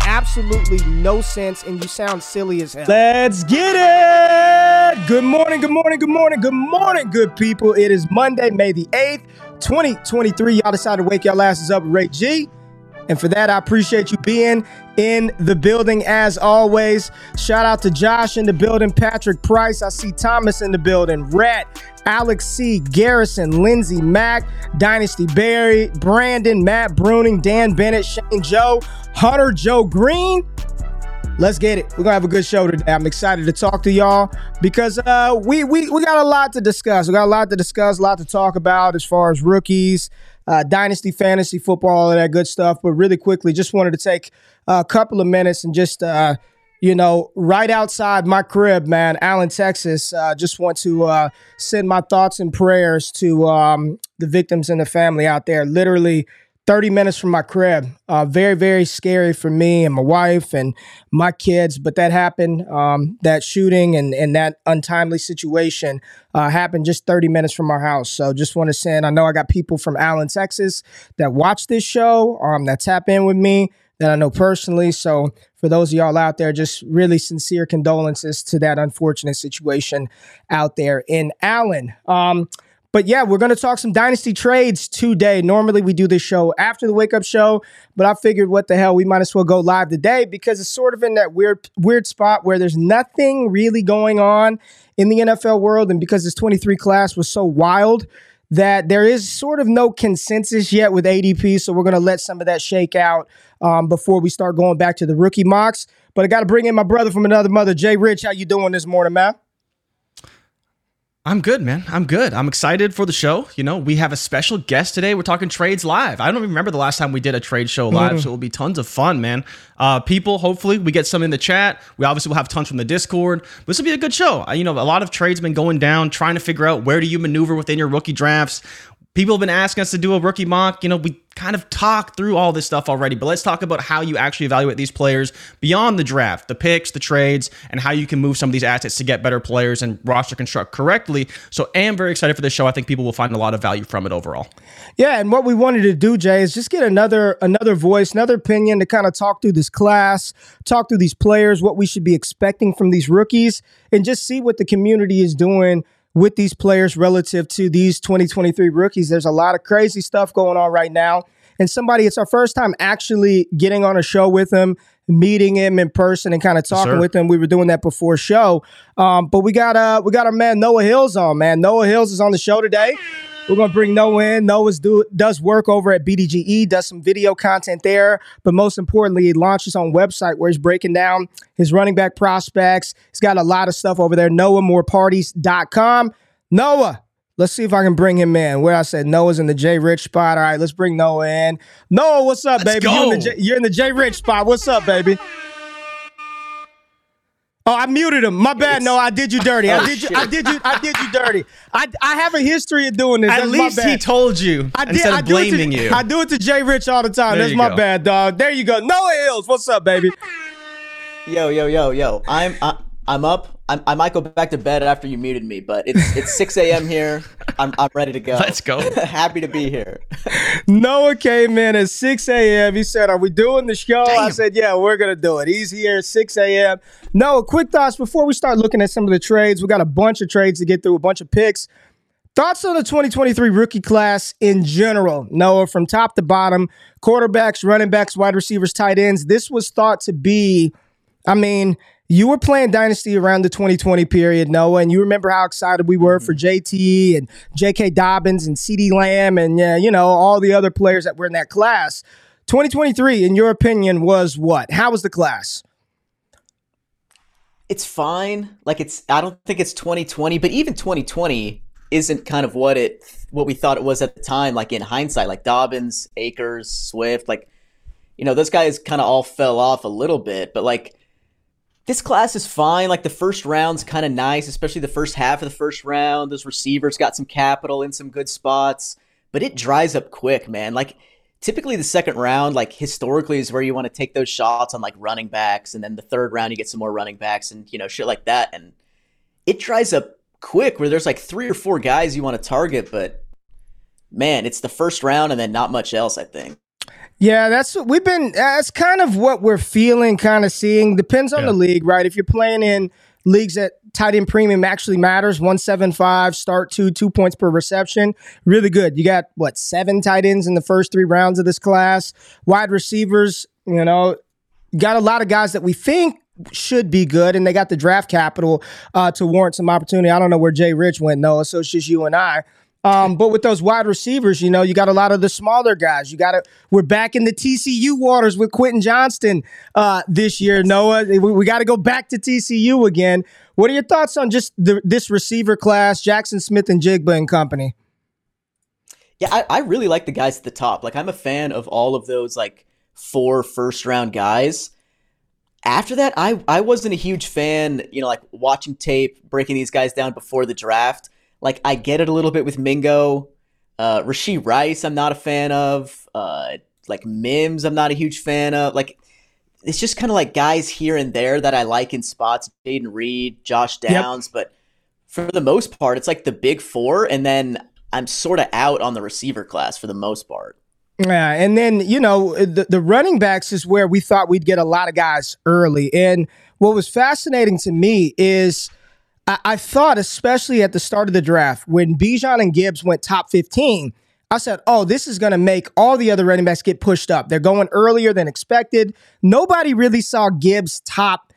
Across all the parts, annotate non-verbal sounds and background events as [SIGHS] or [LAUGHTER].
absolutely no sense and you sound silly as hell. Let's get it. Good morning, good morning, good morning, good morning, good people. It is Monday, May the 8th, 2023. Y'all decided to wake y'all asses up Ray G. And for that, I appreciate you being in the building as always. Shout out to Josh in the building, Patrick Price. I see Thomas in the building, Rat, Alex C, Garrison, Lindsey Mack, Dynasty Barry, Brandon, Matt Bruning, Dan Bennett, Shane Joe, Hunter Joe Green. Let's get it. We're gonna have a good show today. I'm excited to talk to y'all because uh, we we we got a lot to discuss. We got a lot to discuss, a lot to talk about as far as rookies, uh, dynasty, fantasy football, all of that good stuff. But really quickly, just wanted to take a couple of minutes and just uh, you know, right outside my crib, man, Allen, Texas. Uh, just want to uh, send my thoughts and prayers to um, the victims and the family out there. Literally 30 minutes from my crib. Uh, very, very scary for me and my wife and my kids. But that happened. Um, that shooting and, and that untimely situation uh, happened just 30 minutes from our house. So just want to send, I know I got people from Allen, Texas that watch this show, um, that tap in with me that I know personally. So for those of y'all out there, just really sincere condolences to that unfortunate situation out there in Allen. Um, but yeah, we're going to talk some dynasty trades today. Normally we do this show after the wake up show, but I figured what the hell, we might as well go live today because it's sort of in that weird weird spot where there's nothing really going on in the NFL world and because this 23 class was so wild that there is sort of no consensus yet with ADP, so we're going to let some of that shake out um, before we start going back to the rookie mocks. But I got to bring in my brother from another mother, Jay Rich. How you doing this morning, man? I'm good, man. I'm good. I'm excited for the show. You know, we have a special guest today. We're talking trades live. I don't even remember the last time we did a trade show live, mm. so it will be tons of fun, man. Uh, people, hopefully, we get some in the chat. We obviously will have tons from the Discord. This will be a good show. Uh, you know, a lot of trades been going down, trying to figure out where do you maneuver within your rookie drafts people have been asking us to do a rookie mock. You know, we kind of talked through all this stuff already, but let's talk about how you actually evaluate these players beyond the draft, the picks, the trades, and how you can move some of these assets to get better players and roster construct correctly. So I am very excited for this show. I think people will find a lot of value from it overall. Yeah, and what we wanted to do, Jay, is just get another another voice, another opinion to kind of talk through this class, talk through these players, what we should be expecting from these rookies, and just see what the community is doing with these players relative to these 2023 rookies. There's a lot of crazy stuff going on right now. And somebody, it's our first time actually getting on a show with him, meeting him in person, and kind of talking yes, with him. We were doing that before show, um, but we got uh we got our man Noah Hills on. Man, Noah Hills is on the show today. We're gonna bring Noah in. Noah's do does work over at BDGE, does some video content there, but most importantly, he launched his own website where he's breaking down his running back prospects. He's got a lot of stuff over there. NoahMoreParties.com. Noah, let's see if I can bring him in. Where I said Noah's in the Jay Rich spot. All right, let's bring Noah in. Noah, what's up, let's baby? You're in, the J, you're in the Jay Rich spot. What's up, baby? Oh, I muted him. My bad. It's, no, I did you dirty. I oh, did you. I did you. I did you dirty. I, I have a history of doing this. At That's least he told you I did, instead of I blaming to, you. I do it to Jay Rich all the time. There That's my go. bad, dog. There you go. Noah Hills. What's up, baby? Yo, yo, yo, yo. I'm. I, I'm up. I'm, i might go back to bed after you muted me, but it's it's 6 a.m. here. I'm, I'm ready to go. [LAUGHS] Let's go. [LAUGHS] Happy to be here. Noah came in at 6 a.m. He said, Are we doing the show? Damn. I said, Yeah, we're going to do it. He's here at 6 a.m. Noah, quick thoughts before we start looking at some of the trades. We got a bunch of trades to get through, a bunch of picks. Thoughts on the 2023 rookie class in general, Noah, from top to bottom, quarterbacks, running backs, wide receivers, tight ends. This was thought to be, I mean, you were playing Dynasty around the 2020 period, Noah, and you remember how excited we were for mm-hmm. JT and J.K. Dobbins and CeeDee Lamb and, yeah, you know, all the other players that were in that class. 2023, in your opinion, was what? How was the class? It's fine. Like it's I don't think it's 2020, but even 2020 isn't kind of what it what we thought it was at the time, like in hindsight, like Dobbins, Akers, Swift, like you know, those guys kind of all fell off a little bit, but like this class is fine. Like the first round's kind of nice, especially the first half of the first round. Those receivers got some capital in some good spots, but it dries up quick, man. Like typically the second round, like historically, is where you want to take those shots on like running backs, and then the third round you get some more running backs and you know shit like that, and it dries up quick. Where there's like three or four guys you want to target, but man, it's the first round and then not much else. I think. Yeah, that's what we've been. That's kind of what we're feeling, kind of seeing. Depends on yeah. the league, right? If you're playing in leagues that tight end premium actually matters, one seven five start two two points per reception, really good. You got what seven tight ends in the first three rounds of this class. Wide receivers, you know, got a lot of guys that we think should be good, and they got the draft capital uh, to warrant some opportunity. I don't know where Jay Rich went, Noah. So it's just you and I. Um, but with those wide receivers, you know, you got a lot of the smaller guys. You got to. We're back in the TCU waters with Quentin Johnston uh, this year. Noah, we, we got to go back to TCU again. What are your thoughts on just the, this receiver class, Jackson Smith-Njigba and company? Yeah, I, I really like the guys at the top. Like, I'm a fan of all of those like four first round guys. After that, I I wasn't a huge fan. You know, like watching tape, breaking these guys down before the draft like I get it a little bit with Mingo. Uh, Rashee Rice, I'm not a fan of. Uh, like Mims, I'm not a huge fan of. Like it's just kind of like guys here and there that I like in spots. Jayden Reed, Josh Downs, yep. but for the most part, it's like the big four, and then I'm sort of out on the receiver class for the most part. Yeah, and then you know the the running backs is where we thought we'd get a lot of guys early, and what was fascinating to me is I, thought, especially at the start of the draft, when Bijan and Gibbs went top 15, I said, oh, this is going to make all the other running backs get pushed up. They're going earlier than expected. Nobody really saw Gibbs top.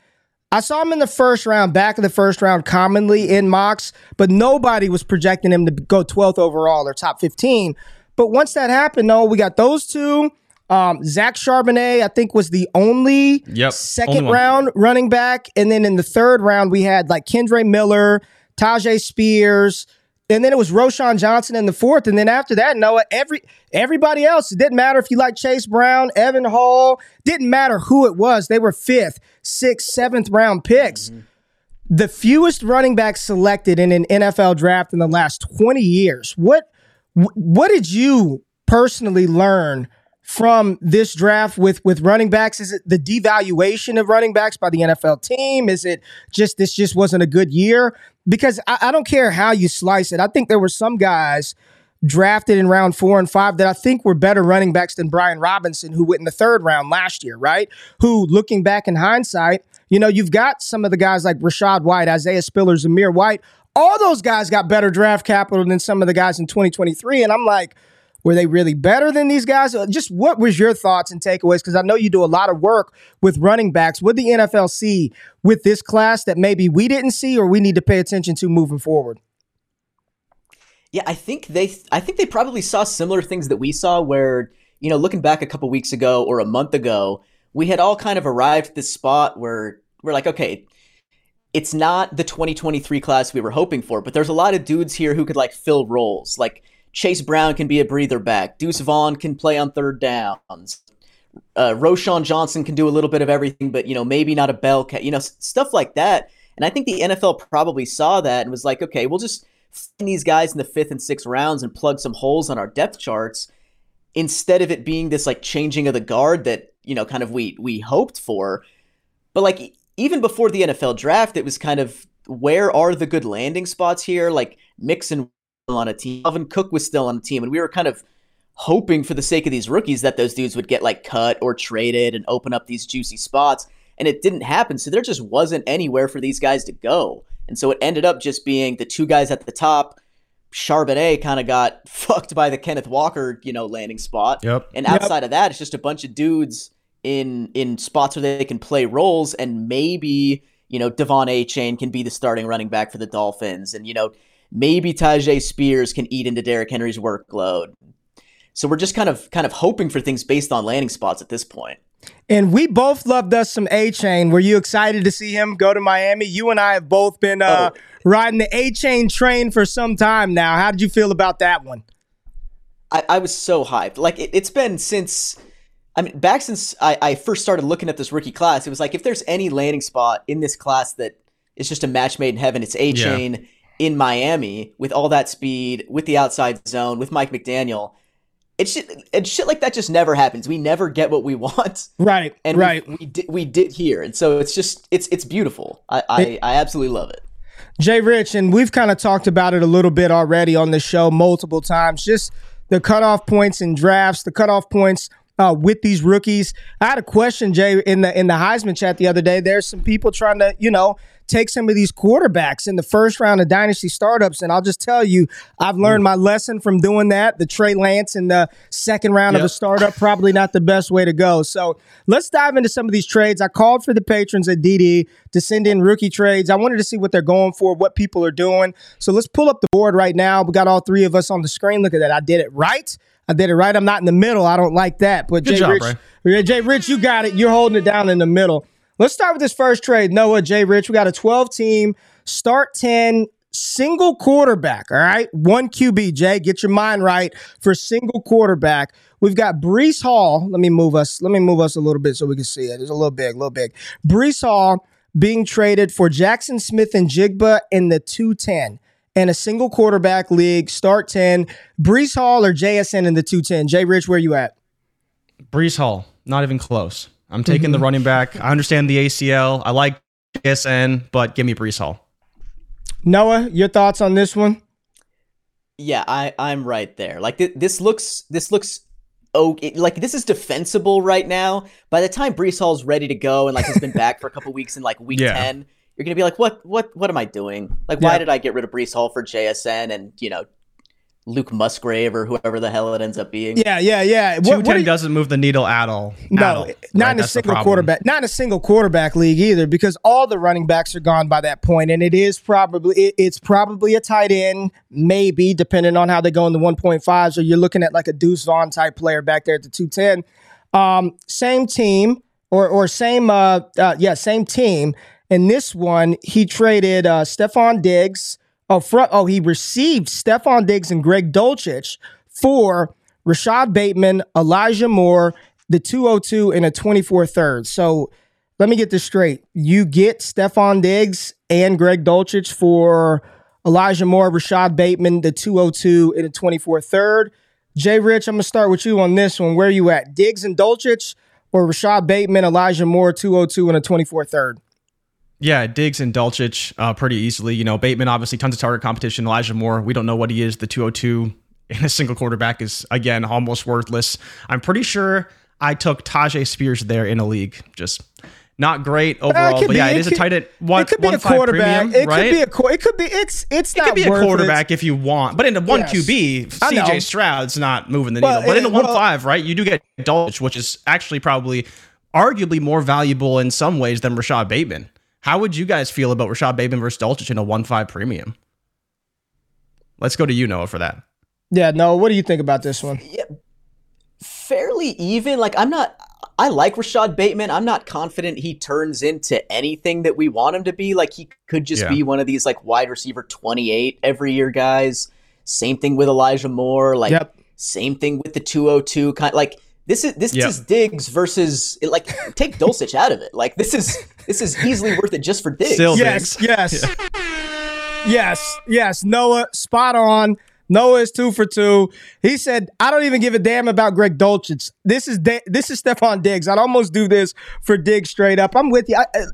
I saw him in the first round, back of the first round, commonly in mocks, but nobody was projecting him to go 12th overall or top 15. But once that happened, no, we got those two. Um, Zach Charbonnet, I think, was the only yep, second only round running back. And then in the third round, we had like Kendre Miller, Tyjae Spears, and then it was Roschon Johnson in the fourth. And then after that, Noah, every everybody else, it didn't matter if you like Chase Brown, Evan Hull, didn't matter who it was. They were fifth, sixth, seventh round picks. Mm-hmm. The fewest running backs selected in an NFL draft in the last 20 years. What what did you personally learn from this draft with with running backs? Is it the devaluation of running backs by the NFL team? Is it just this just wasn't a good year? Because I, I don't care how you slice it. I think there were some guys drafted in round four and five that I think were better running backs than Brian Robinson, who went in the third round last year, right? Who, looking back in hindsight, you know, you've got some of the guys like Rachaad White, Isaiah Spiller, Zamir White. All those guys got better draft capital than some of the guys in 2023. And I'm like, were they really better than these guys? Uh, just what was your thoughts and takeaways? Because I know you do a lot of work with running backs. What the NFL see with this class that maybe we didn't see or we need to pay attention to moving forward? Yeah, I think they I think they probably saw similar things that we saw where, you know, looking back a couple weeks ago or a month ago, we had all kind of arrived at this spot where we're like, okay, it's not the 2023 class we were hoping for, but there's a lot of dudes here who could like fill roles. Like Chase Brown can be a breather back. Deuce Vaughn can play on third downs. Uh, Roschon Johnson can do a little bit of everything, but you know maybe not a bell cat. You know stuff like that. And I think the NFL probably saw that and was like, okay, we'll just find these guys in the fifth and sixth rounds and plug some holes on our depth charts instead of it being this like changing of the guard that you know kind of we we hoped for. But like even before the NFL draft, it was kind of where are the good landing spots here? Like Mixon on a team, Dalvin Cook was still on the team, and we were kind of hoping for the sake of these rookies that those dudes would get like cut or traded and open up these juicy spots. And it didn't happen. So there just wasn't anywhere for these guys to go. And so it ended up just being the two guys at the top. Charbonnet kind of got [LAUGHS] fucked by the Kenneth Walker, you know, landing spot. Yep. And outside yep. of that, it's just a bunch of dudes in in spots where they can play roles and maybe, you know, De'Von Achane can be the starting running back for the Dolphins. And, you know, maybe Tyjae Spears can eat into Derrick Henry's workload. So we're just kind of kind of hoping for things based on landing spots at this point. And we both loved us some Achane. Were you excited to see him go to Miami? You and I have both been uh, oh. riding the Achane train for some time now. How did you feel about that one? I, I was so hyped. Like it, has been since, I mean, back since I, I, first started looking at this rookie class. It was like if there's any landing spot in this class that is just a match made in heaven, it's Achane yeah. In Miami with all that speed, with the outside zone, with Mike McDaniel it's shit, and shit like that just never happens. We never get what we [LAUGHS] want. Right. And right. We, we did we did here. And so it's just it's it's beautiful. I I, I absolutely love it. Jay Rich, and we've kind of talked about it a little bit already on the show multiple times. Just the cutoff points in drafts, the cutoff points uh, with these rookies. I had a question, Jay, in the in the Heisman chat the other day. There's some people trying to, you know, take some of these quarterbacks in the first round of dynasty startups. And I'll just tell you, I've learned mm. my lesson from doing that. The Trey Lance in the second round yep. of a startup, probably not the best way to go. So let's dive into some of these trades. I called for the patrons at DD to send in rookie trades. I wanted to see what they're going for, what people are doing. So let's pull up the board right now. We got all three of us on the screen. Look at that. I did it right. I did it right. I'm not in the middle. I don't like that. But Good Jay job, Rich, Jay Rich, you got it. You're holding it down in the middle. Let's start with this first trade. Noah, Jay Rich, we got a 12 team, start 10, single quarterback. All right. One QB, Jay. Get your mind right for single quarterback. We've got Breece Hall. Let me move us. Let me move us a little bit so we can see it. It's a little big, a little big. Breece Hall being traded for Jackson Smith-Njigba in the 210 and a single quarterback league, start 10. Breece Hall or JSN in the 210? Jay Rich, where you at? Breece Hall, not even close. I'm taking mm-hmm. the running back. I understand the ACL. I like JSN, but give me Breece Hall. Noah, your thoughts on this one? Yeah, I I'm right there. Like th- this looks this looks oh like this is defensible right now. By the time Breece Hall's ready to go and like has been back for a couple [LAUGHS] weeks in like week yeah. ten, you're gonna be like, what what what am I doing? Like, why yeah. did I get rid of Breece Hall for JSN and you know Luke Musgrave or whoever the hell it ends up being. Yeah, yeah, yeah. Two ten doesn't move the needle at all. No, at all, not right? in a That's single quarterback, not in a single quarterback league either, because all the running backs are gone by that point, and it is probably it, it's probably a tight end, maybe depending on how they go in the one point five. So you're looking at like a Deuce Vaughn type player back there at the two ten. Um, same team or or same uh, uh yeah same team. In this one, he traded uh, Stefon Diggs Oh, front, oh, he received Stefon Diggs and Greg Dulcich for Rashod Bateman, Elijah Moore, the 202, and a 24 third. So let me get this straight. You get Stefon Diggs and Greg Dulcich for Elijah Moore, Rashod Bateman, the 202, and a 24 third. Jay Rich, I'm going to start with you on this one. Where are you at? Diggs and Dulcich or Rashod Bateman, Elijah Moore, 202, and a 24 third? Yeah, Diggs and Dulcich uh, pretty easily. You know, Bateman obviously tons of target competition. Elijah Moore, we don't know what he is. The 202 in a single quarterback is again almost worthless. I'm pretty sure I took Tyjae Spears there in a league. Just not great uh, overall, but yeah, it, it is could, a tight end. One, it could be a quarterback. Premium, it right? could be a. It could be. It's it's. It could be a quarterback if you want, but in the one yes. QB, CJ Stroud's not moving the needle. Well, but in the one well, five, right, you do get Dulcich, which is actually probably arguably more valuable in some ways than Rashod Bateman. How would you guys feel about Rashod Bateman versus Dulcich in a 1 5 premium? Let's go to you, Noah, for that. Yeah, no. What do you think about this one? Yeah, fairly even. Like, I'm not. I like Rashod Bateman. I'm not confident he turns into anything that we want him to be. Like, he could just yeah. be one of these, like, wide receiver 28 every year guys. Same thing with Elijah Moore. Like, yep. same thing with the 202. Kind like, this is this yep. is Diggs versus like take Dulcich out of it. Like this is this is easily worth it just for Diggs. Still yes, Diggs. yes, [LAUGHS] yeah. yes, yes. Noah, spot on. Noah is two for two. He said, "I don't even give a damn about Greg Dulcich. This is De- this is Stefon Diggs. I'd almost do this for Diggs straight up. I'm with you. I,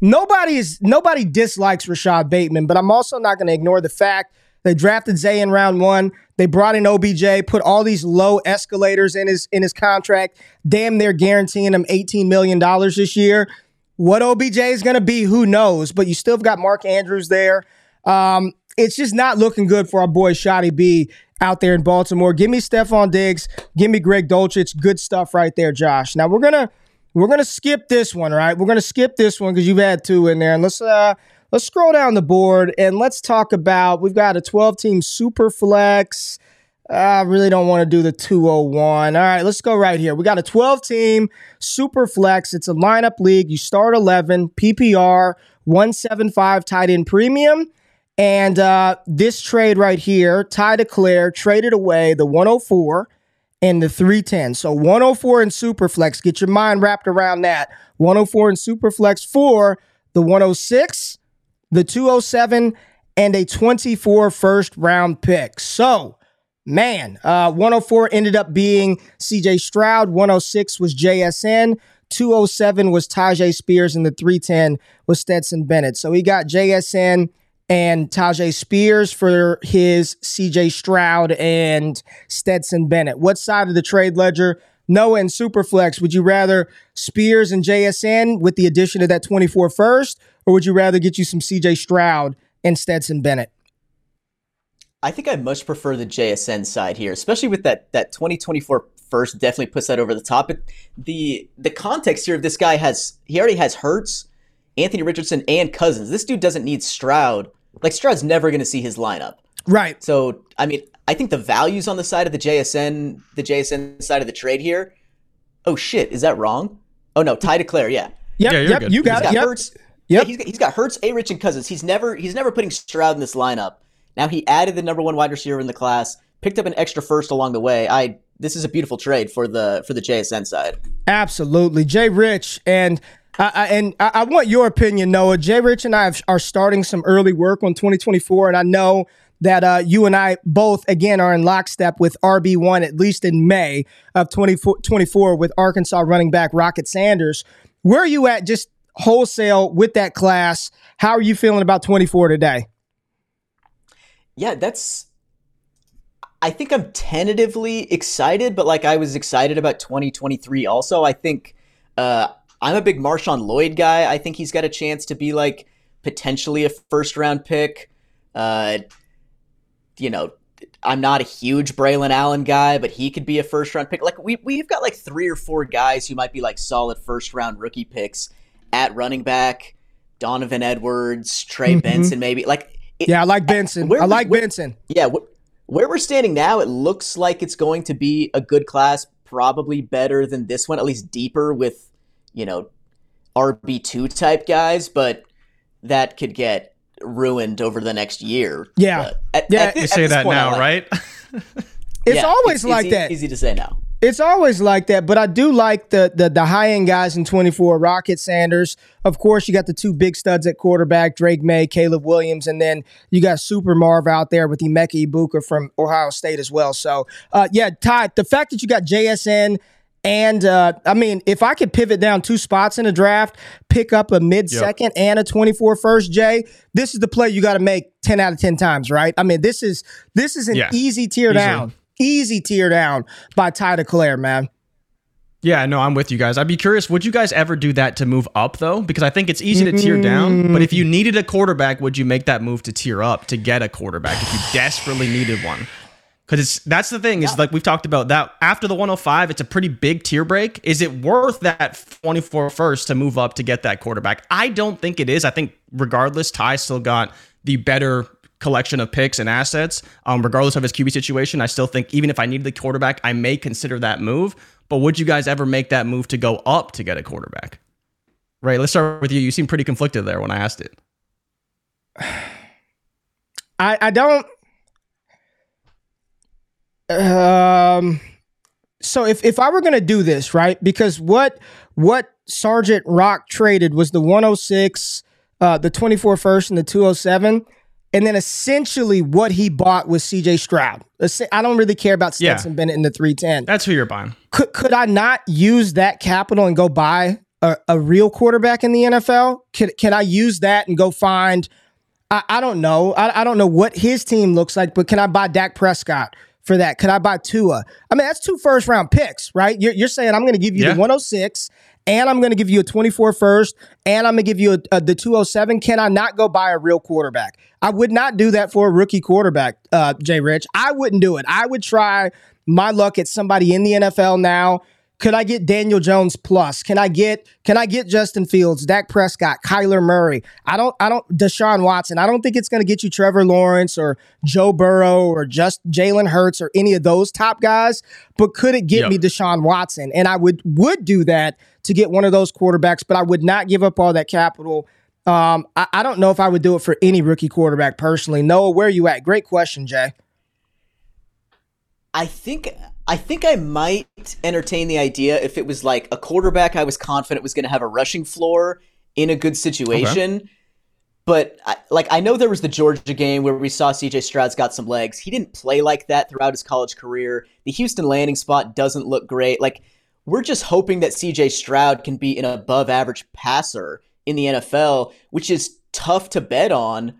nobody is nobody dislikes Rashod Bateman, but I'm also not going to ignore the fact they drafted Zay in round one. They brought in OBJ, put all these low escalators in his in his contract. Damn, they're guaranteeing him 18 million dollars this year. What OBJ is going to be, who knows? But you still have got Mark Andrews there. Um, it's just not looking good for our boy Shotty B out there in Baltimore. Give me Stefon Diggs. Give me Greg Dulcich. Good stuff right there, Josh. Now we're gonna we're gonna skip this one, right? We're gonna skip this one because you've had two in there, and let's uh let's scroll down the board and let's talk about. We've got a 12 team super flex. I really don't want to do the 201. All right, let's go right here. We got a 12 team super flex. It's a lineup league. You start 11, PPR, 175 tight end premium. And uh, this trade right here, Ty DeClaire traded away the 104 and the 310. So 104 in Superflex. Get your mind wrapped around that. 104 in Superflex for the 106, the 207, and a 24 first round pick. So, man, uh, 104 ended up being CJ Stroud, 106 was JSN. 207 was Tyjae Spears, and the 310 was Stetson Bennett. So he got JSN and Tyjae Spears for his CJ Stroud and Stetson Bennett. What side of the trade ledger? Noah and Superflex, would you rather Spears and JSN with the addition of that 24 first, or would you rather get you some CJ Stroud and Stetson Bennett? I think I much prefer the JSN side here, especially with that that 2024 first definitely puts that over the top. But the the context here of this guy has he already has Hurts, Anthony Richardson, and Cousins. This dude doesn't need Stroud like Stroud's never going to see his lineup. Right. So, I mean, I think the values on the side of the JSN, the JSN side of the trade here. Oh shit, is that wrong? Oh no, Ty DeClaire, yeah. Yep, yeah, yep, you got, got it. Yep. Hurts. Yep. Yeah, he's got, he's got Hurts, A. Rich, and Cousins. He's never he's never putting Stroud in this lineup. Now he added the number one wide receiver in the class, picked up an extra first along the way. I this is a beautiful trade for the for the JSN side. Absolutely, Jay Rich, and I, and I, I, want your opinion, Noah. Jay Rich and I have, are starting some early work on 2024, and I know that uh, you and I both, again, are in lockstep with RB1, at least in May of 2024 with Arkansas running back Rocket Sanders. Where are you at just wholesale with that class? How are you feeling about 24 today? Yeah, that's. I think I'm tentatively excited, but like I was excited about 2023 also. I think. Uh, I'm a big Marshawn Lloyd guy. I think he's got a chance to be like potentially a first round pick. Uh, you know, I'm not a huge Braelon Allen guy, but he could be a first round pick. Like we we've got like three or four guys who might be like solid first round rookie picks at running back. Donovan Edwards, Trey mm-hmm. Benson, maybe like. It, yeah, I like Benson. Where, I like where, Benson. Yeah, where we're standing now, it looks like it's going to be a good class, probably better than this one, at least deeper with you know, RB2 type guys, but that could get ruined over the next year. Yeah. At, yeah. At you say that point, now, like, right? [LAUGHS] it's yeah, always it's, like it's that. Easy to say now. It's always like that, but I do like the the, the high end guys in 24. Rocket Sanders, of course. You got the two big studs at quarterback, Drake Maye, Caleb Williams, and then you got Super Marv out there with Emeka Egbuka from Ohio State as well. So, uh, yeah, Ty, the fact that you got JSN and uh, I mean, if I could pivot down two spots in a draft, pick up a mid second yep. and a 24 first, Jay, this is the play you got to make 10 out of 10 times, right? I mean, this is this is an yeah. easy tear Easily. down. Easy tear down by Ty DeClaire, man. Yeah, no, I'm with you guys. I'd be curious, would you guys ever do that to move up though? Because I think it's easy to tear down, but if you needed a quarterback, would you make that move to tear up to get a quarterback if you desperately needed one? Because it's that's the thing is yeah. like we've talked about that after the 105, it's a pretty big tier break. Is it worth that 24 first to move up to get that quarterback? I don't think it is. I think regardless, Ty still got the better collection of picks and assets. Um, regardless of his QB situation, I still think even if I needed the quarterback, I may consider that move. But would you guys ever make that move to go up to get a quarterback? Right. Let's start with you. You seem pretty conflicted there when I asked it. [SIGHS] I, I don't um, so if if I were gonna do this right, because what what Sergeant Rock traded was the 106, uh, the 24 first, and the 207. And then essentially what he bought was CJ Stroud. I don't really care about Stetson yeah. Bennett in the 310. That's who you're buying. Could, could I not use that capital and go buy a, a real quarterback in the NFL? Can can I use that and go find? I, I don't know. I, I don't know what his team looks like, but can I buy Dak Prescott? For that? Could I buy Tua? I mean, that's two first round picks, right? You're, you're saying I'm going to give you yeah. the 106 and I'm going to give you a 24 first and I'm going to give you a, a, the 207. Can I not go buy a real quarterback? I would not do that for a rookie quarterback, uh, Jay Rich. I wouldn't do it. I would try my luck at somebody in the NFL now could I get Daniel Jones plus? Can I get can I get Justin Fields, Dak Prescott, Kyler Murray? I don't I don't Deshaun Watson. I don't think it's going to get you Trevor Lawrence or Joe Burrow or just Jalen Hurts or any of those top guys. But could it get yep. me Deshaun Watson? And I would would do that to get one of those quarterbacks. But I would not give up all that capital. Um, I, I don't know if I would do it for any rookie quarterback personally. Noah, where are you at? Great question, Jay. I think I think I might entertain the idea if it was like a quarterback I was confident was going to have a rushing floor in a good situation. Okay. But I, like I know there was the Georgia game where we saw CJ Stroud's got some legs. He didn't play like that throughout his college career. The Houston landing spot doesn't look great. Like we're just hoping that CJ Stroud can be an above average passer in the NFL, which is tough to bet on.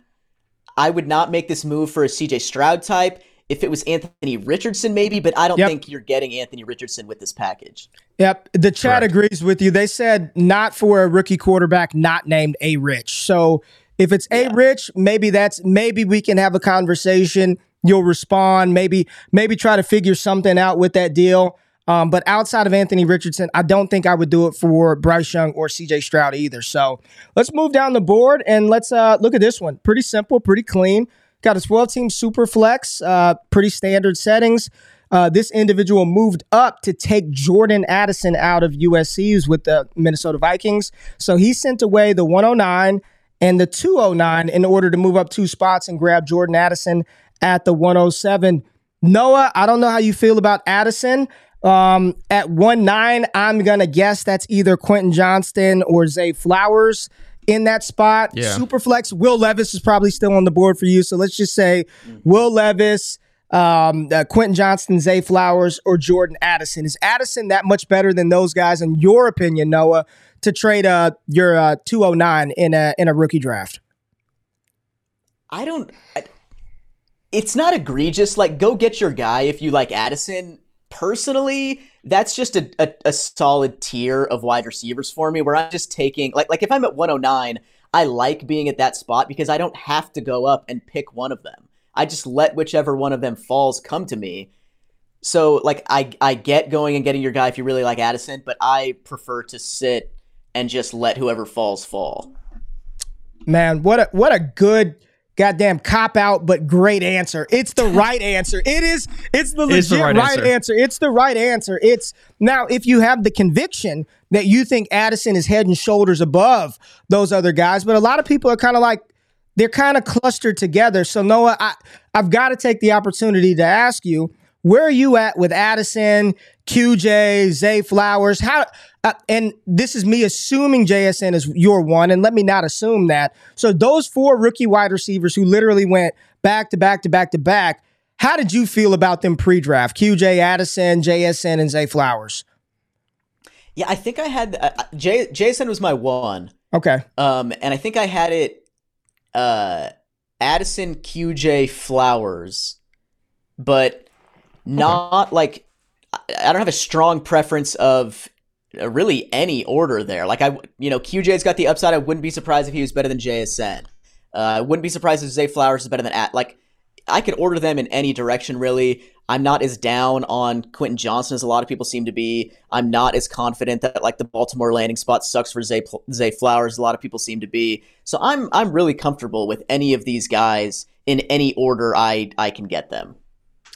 I would not make this move for a CJ Stroud type if it was Anthony Richardson, maybe, but I don't yep. think you're getting Anthony Richardson with this package. Yep. The chat Correct. agrees with you. They said not for a rookie quarterback not named A Rich. So if it's A. Rich, maybe that's maybe we can have a conversation. You'll respond. Maybe maybe try to figure something out with that deal. Um, but outside of Anthony Richardson, I don't think I would do it for Bryce Young or CJ Stroud either. So let's move down the board and let's uh, look at this one. Pretty simple, pretty clean. Got a 12 team super flex, uh, pretty standard settings. Uh, this individual moved up to take Jordan Addison out of USC's with the Minnesota Vikings. So he sent away the 109 and the 209 in order to move up two spots and grab Jordan Addison at the 107. Noah, I don't know how you feel about Addison. Um, at 1 9, I'm going to guess that's either Quentin Johnston or Zay Flowers in that spot. Yeah. Superflex, Will Levis is probably still on the board for you. So let's just say Will Levis, um, uh, Quentin Johnston, Zay Flowers, or Jordan Addison. Is Addison that much better than those guys, in your opinion, Noah, to trade uh, your uh, 209 in a, in a rookie draft? I don't. I, it's not egregious. Like, go get your guy if you like Addison. Personally, that's just a, a, a, solid tier of wide receivers for me where I'm just taking like like if I'm at 109, I like being at that spot because I don't have to go up and pick one of them. I just let whichever one of them falls come to me. So like I I get going and getting your guy if you really like Addison, but I prefer to sit and just let whoever falls fall. Man, what a what a good goddamn cop out, but great answer. It's the right answer. It is. It's the legit it's the right, right answer. answer. It's the right answer. It's now if you have the conviction that you think Addison is head and shoulders above those other guys, but a lot of people are kind of like they're kind of clustered together. So Noah, I, I've got to take the opportunity to ask you where are you at with Addison, QJ, Zay Flowers? How uh, and this is me assuming JSN is your one, and let me not assume that. So those four rookie wide receivers who literally went back to back to back to back. How did you feel about them pre-draft? QJ Addison, JSN, and Zay Flowers. Yeah, I think I had uh, J, JSN was my one. Okay. Um, and I think I had it. Uh, Addison, QJ, Flowers, but not okay. like I don't have a strong preference of uh, really any order there. Like I, you know, QJ's got the upside. I wouldn't be surprised if he was better than JSN. Uh, I wouldn't be surprised if Zay Flowers is better than at. Like I could order them in any direction. Really, I'm not as down on Quentin Johnston as a lot of people seem to be. I'm not as confident that like the Baltimore landing spot sucks for Zay Zay Flowers. A lot of people seem to be. So I'm I'm really comfortable with any of these guys in any order I I can get them.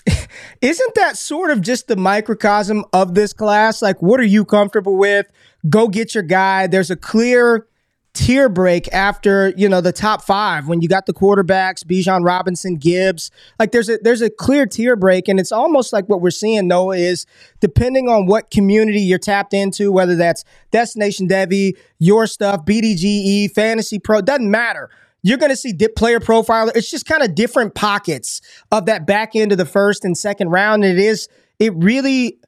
[LAUGHS] Isn't that sort of just the microcosm of this class? Like, what are you comfortable with? Go get your guy. There's a clear tier break after you know the top five when you got the quarterbacks Bijan Robinson Gibbs like there's a there's a clear tier break and it's almost like what we're seeing though is depending on what community you're tapped into whether that's Destination Devy your stuff BDGE Fantasy Pro doesn't matter you're going to see dip player profiler. It's just kind of different pockets of that back end of the first and second round. And it is, it really,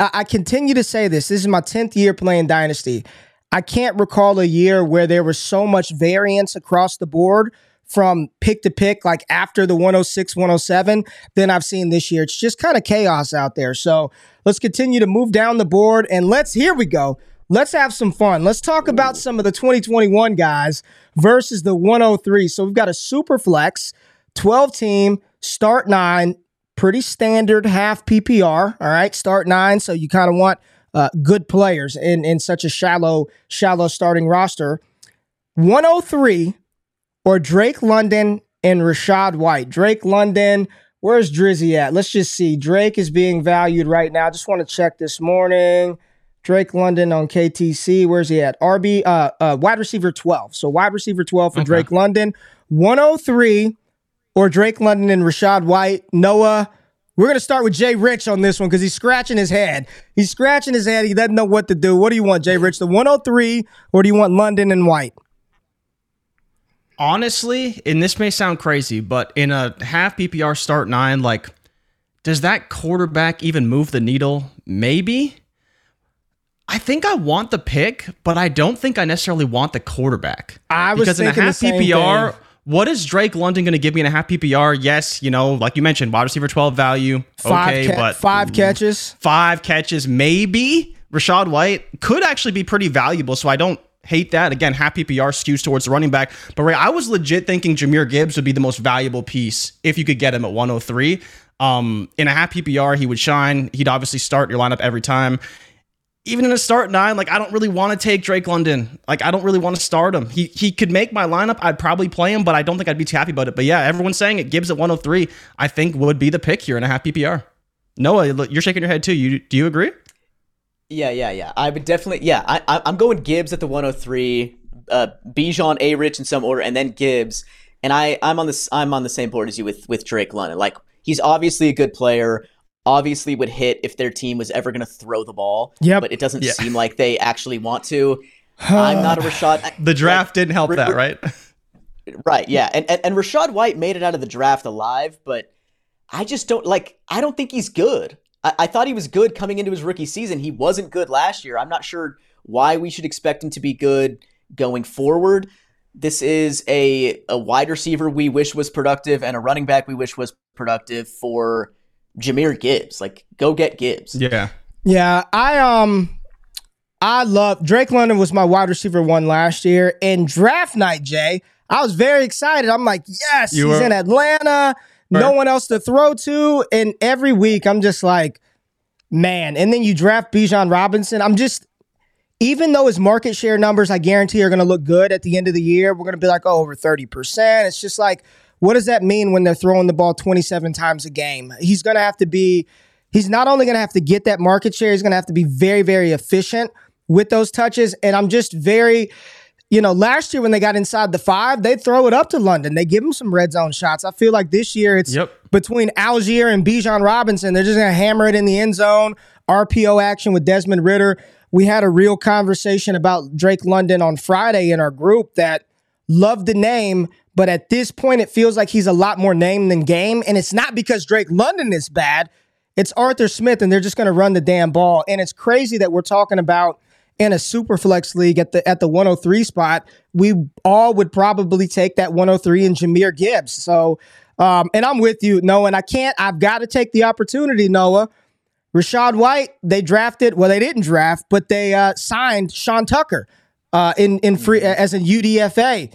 I, I continue to say this. This is my 10th year playing Dynasty. I can't recall a year where there was so much variance across the board from pick to pick, like after the 106, 107, than I've seen this year. It's just kind of chaos out there. So let's continue to move down the board and let's, here we go. Let's have some fun. Let's talk about some of the 2021 guys versus the 103. So we've got a super flex, 12 team, start nine, pretty standard half PPR. All right, start nine. So you kind of want uh, good players in in such a shallow shallow starting roster. 103 or Drake London and Rachaad White. Drake London, where's Drizzy at? Let's just see. Drake is being valued right now. Just want to check this morning. Drake London on KTC. Where's he at? RB, uh, uh, wide receiver 12. So wide receiver 12 for okay. Drake London. 103 or Drake London and Rachaad White. Noah, we're going to start with Jay Rich on this one because he's scratching his head. He's scratching his head. He doesn't know what to do. What do you want, Jay Rich? The 103 or do you want London and White? Honestly, and this may sound crazy, but in a half PPR start nine, like, does that quarterback even move the needle? Maybe. I think I want the pick, but I don't think I necessarily want the quarterback. I was because in a half PPR, thing. what is Drake London going to give me in a half PPR? Yes, you know, like you mentioned, wide receiver twelve value. Five okay, ca- but five catches, five catches, maybe. Rachaad White could actually be pretty valuable, so I don't hate that. Again, half PPR skews towards the running back. But Ray, I was legit thinking Jahmyr Gibbs would be the most valuable piece if you could get him at 103. Um, in a half PPR, he would shine. He'd obviously start your lineup every time even in a start nine, like I don't really want to take Drake London. Like I don't really want to start him. He he could make my lineup. I'd probably play him, but I don't think I'd be too happy about it. But yeah, everyone's saying it. Gibbs at 103, I think would be the pick here in a half PPR. Noah, you're shaking your head too. You do you agree? Yeah, yeah, yeah. I would definitely. Yeah, I, I'm going Gibbs at the 103. Uh, Bijan, A. Rich in some order, and then Gibbs. And I I'm on this I'm on the same board as you with with Drake London. Like he's obviously a good player obviously would hit if their team was ever going to throw the ball. Yeah, but it doesn't yeah. seem like they actually want to. [SIGHS] I'm not a Rachaad. [LAUGHS] the draft like, didn't help that, right? [LAUGHS] right. Yeah, and, and and Rachaad White made it out of the draft alive, but I just don't like. I don't think he's good. I, I thought he was good coming into his rookie season. He wasn't good last year. I'm not sure why we should expect him to be good going forward. This is a a wide receiver we wish was productive and a running back we wish was productive for Jahmyr Gibbs. Like, go get Gibbs. Yeah. Yeah. I um I love Drake London was my wide receiver one last year. In draft night, Jay, I was very excited. I'm like, yes, you he's were- in Atlanta. No one else to throw to. And every week I'm just like, man. And then you draft Bijan Robinson. I'm just even though his market share numbers, I guarantee, are going to look good at the end of the year, we're going to be like, oh, over 30%. It's just like, what does that mean when they're throwing the ball 27 times a game? He's going to have to be, he's not only going to have to get that market share, he's going to have to be very, very efficient with those touches. And I'm just very, you know, last year when they got inside the five, they throw it up to London. They give him some red zone shots. I feel like this year it's yep. between Allgeier and Bijan Robinson. They're just going to hammer it in the end zone. RPO action with Desmond Ridder. We had a real conversation about Drake London on Friday in our group that loved the name, but at this point, it feels like he's a lot more name than game. And it's not because Drake London is bad. It's Arthur Smith, and they're just going to run the damn ball. And it's crazy that we're talking about in a super flex league at the at the 103 spot. We all would probably take that 103 and Jahmyr Gibbs. So, um, and I'm with you, Noah. And I can't. I've got to take the opportunity, Noah. Rachaad White, they drafted. Well, they didn't draft, but they uh, signed Sean Tucker uh, in in free as a UDFA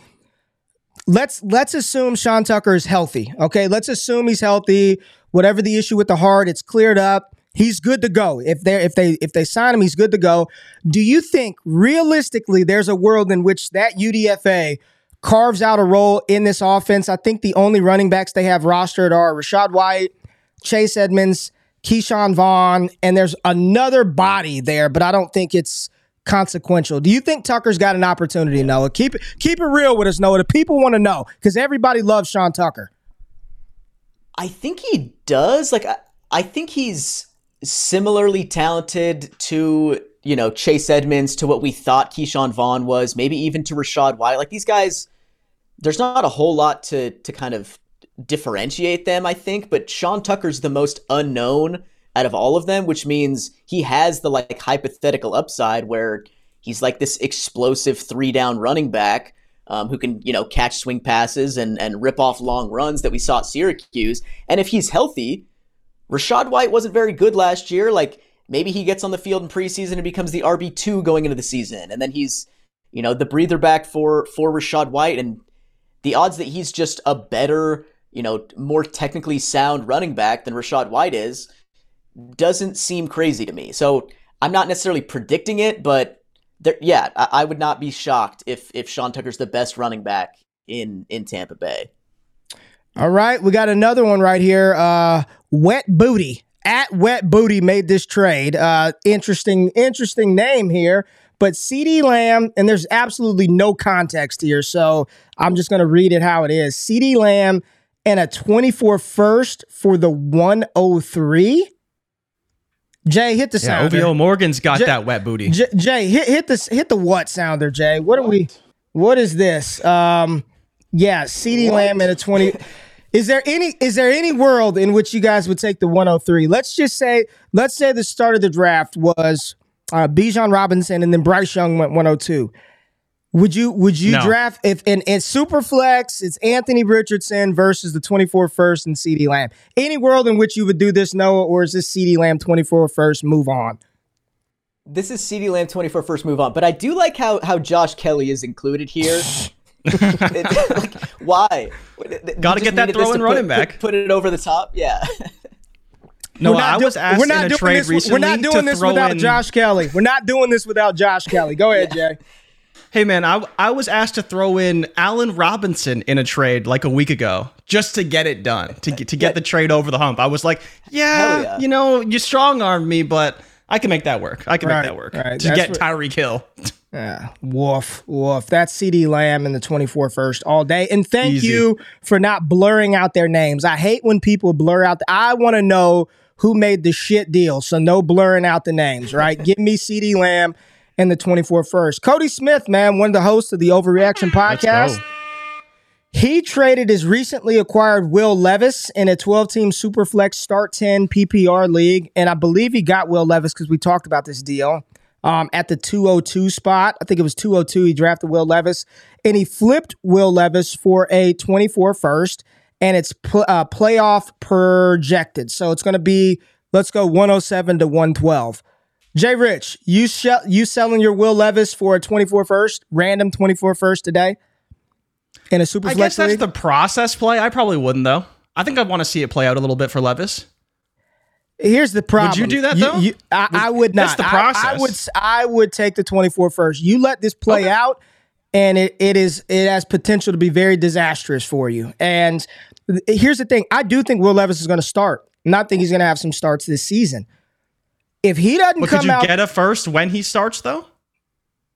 let's let's assume Sean Tucker is healthy. Okay, let's assume he's healthy. Whatever the issue with the heart, it's cleared up. He's good to go. If they if they if they sign him, he's good to go. Do you think realistically there's a world in which that UDFA carves out a role in this offense? I think the only running backs they have rostered are Rachaad White, Chase Edmonds, Ke'Shawn Vaughn, and there's another body there, but I don't think it's consequential. Do you think Tucker's got an opportunity, Noah? Keep it keep it real with us, Noah. The people want to know because everybody loves Sean Tucker. I think he does. Like I, I think he's similarly talented to you know Chase Edmonds to what we thought Ke'Shawn Vaughn was, maybe even to Rachaad White. Like these guys, there's not a whole lot to to kind of differentiate them. I think, but Sean Tucker's the most unknown out of all of them, which means he has the like hypothetical upside where he's like this explosive three down running back um, who can you know catch swing passes and and rip off long runs that we saw at Syracuse. And if he's healthy, Rachaad White wasn't very good last year. Like maybe he gets on the field in preseason and becomes the RB two going into the season, and then he's you know the breather back for for Rachaad White, and the odds that he's just a better you know more technically sound running back than Rachaad White is doesn't seem crazy to me. So I'm not necessarily predicting it, but there, yeah, I, I would not be shocked if if Sean Tucker's the best running back in in Tampa Bay. All right, we got another one right here. Uh, Wet Booty at Wet Booty made this trade. Uh, interesting, interesting name here. But CeeDee Lamb, and there's absolutely no context here, so I'm just going to read it how it is. CeeDee Lamb and a 24 first for the 103. Jay, hit the Yeah, sounder. OVO Morgan's got J- that wet booty. J- Jay, hit hit the hit the what sounder, Jay? What, are we? What is this? Um, yeah, CeeDee Lamb and a twenty. Is there any is there any world in which you guys would take the 103? Let's just say let's say the start of the draft was uh, Bijan Robinson and then Bryce Young went 102. Would you would you No. draft if in it's super flex, it's Anthony Richardson versus the 24 first and CeeDee Lamb. Any world in which you would do this, Noah, or is this CeeDee Lamb 24 first move on? This is CeeDee Lamb 24 first move on, but I do like how how Josh Kelley is included here. [LAUGHS] Like, why? Gotta get that throw this throwing running put- back. Put, it over the top. Yeah. No, We're not I do- was asked we're not in a doing trade this, recently We're not doing to this throw without in, Josh Kelley. We're not doing this without Josh Kelley. Go ahead, Jay. Hey man, I I was asked to throw in Allen Robinson in a trade like a week ago just to get it done to get, to get the trade over the hump. I was like, yeah, yeah. you know, you strong armed me, but I can make that work. I can Right, make that work right. to That's get what- Tyreek Hill. [LAUGHS] Yeah, woof, woof. That's CeeDee Lamb in the 24 first all day. And thank Easy. you for not blurring out their names. I hate when people blur out. The, I want to know who made the shit deal. So no blurring out the names, right? [LAUGHS] Give me CeeDee Lamb and the 24 first. Cody Smith, man, one of the hosts of the Overreaction podcast. He traded his recently acquired Will Levis in a 12 team Superflex Start 10 PPR league. And I believe he got Will Levis because we talked about this deal um, at the 202 spot. I think it was 202. He drafted Will Levis and he flipped Will Levis for a 24 first. And it's pl- uh, playoff projected. So it's going to be, let's go 107 to 112. Jay Rich, you, sh- you selling your Will Levis for a 24 first, random 24 first today? In a super I guess that's league? the process play. I probably wouldn't though. I think I'd want to see it play out a little bit for Levis. Here's the problem. Would you do that, though? you- I, I would not. That's the I- I, would. I would take the 24 first. You let this play out, and it, it is it has potential to be very disastrous for you. And here's the thing: I do think Will Levis is going to start. And I think he's going to have some starts this season. If he doesn't But come could you out, get a first when he starts though?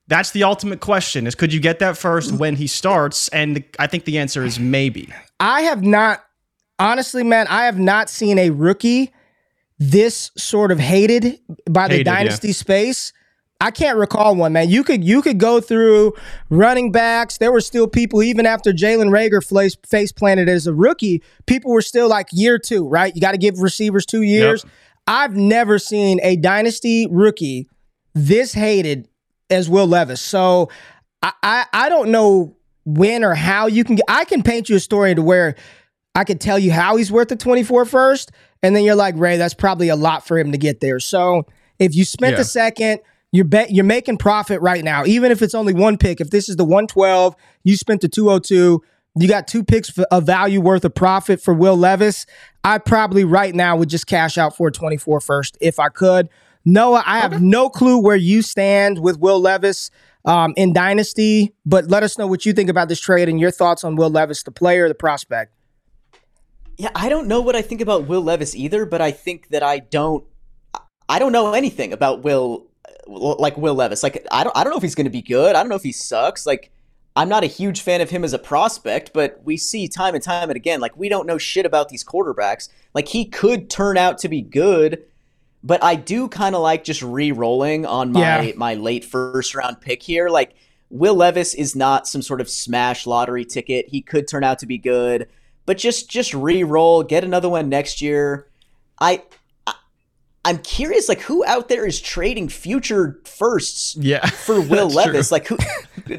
That's the ultimate question: is could you get that first when he starts? And the, I think the answer is maybe. I have not, honestly, man, I have not seen a rookie this sort of hated by the Hated, yeah. dynasty space. I can't recall one, man. You could you could go through running backs. There were still people even after Jalen Reagor face, face planted as a rookie. People were still like year two, right? You got to give receivers two years. I've never seen a dynasty rookie this hated as Will Levis. So I, I I don't know when or how you can get. I can paint you a story to where I could tell you how he's worth the 24 first, and then you're like, Ray, that's probably a lot for him to get there. So if you spent Yeah. the second, you're bet you're making profit right now, even if it's only one pick. If this is the 112, you spent the 202. You got two picks for of value worth of profit for Will Levis. I probably right now would just cash out for a 24 first if I could. Noah, I have no clue where you stand with Will Levis um, in Dynasty, but let us know what you think about this trade and your thoughts on Will Levis, the player, the prospect. Yeah, I don't know what I think about Will Levis either, but I think that I don't I don't know anything about Will like Will Levis. Like I don't I don't know if he's going to be good. I don't know if he sucks. Like I'm not a huge fan of him as a prospect, but we see time and time and again like we don't know shit about these quarterbacks. Like he could turn out to be good, but I do kind of like just re-rolling on my Yeah. my late first round pick here. Like Will Levis is not some sort of smash lottery ticket. He could turn out to be good, but just just re-roll, get another one next year. I I, I'm curious, like who out there is trading future firsts Yeah, [LAUGHS] for Will Levis? true. Like who?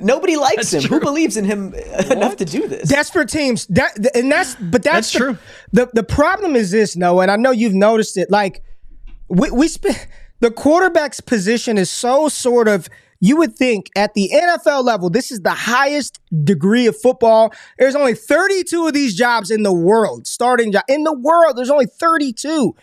Nobody likes him. Who believes in him uh, enough to do this? desperate teams. That and that's but that's, That's the, true. The the problem is this, Noah, and I know you've noticed it. Like we we spend [LAUGHS] the quarterback's position is so sort of. You would think at the NFL level, this is the highest degree of football. There's only 32 of these jobs in the world, starting job in the world. There's only 32.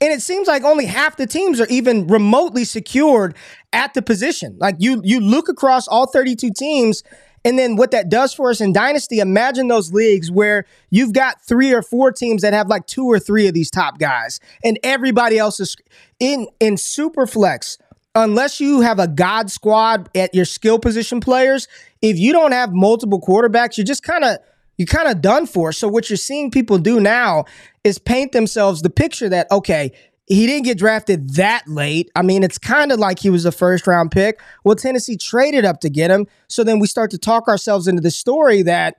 And it seems like only half the teams are even remotely secured at the position. Like you you look across all 32 teams and then what that does for us in dynasty, imagine those leagues where you've got three or four teams that have like two or three of these top guys and everybody else is in in super flex. Unless you have a god squad at your skill position players, if you don't have multiple quarterbacks, you're just kind of you're kind of done for. So what you're seeing people do now is paint themselves the picture that okay, he didn't get drafted that late. I mean, it's kind of like he was a first round pick. Well, Tennessee traded up to get him. So then we start to talk ourselves into the story that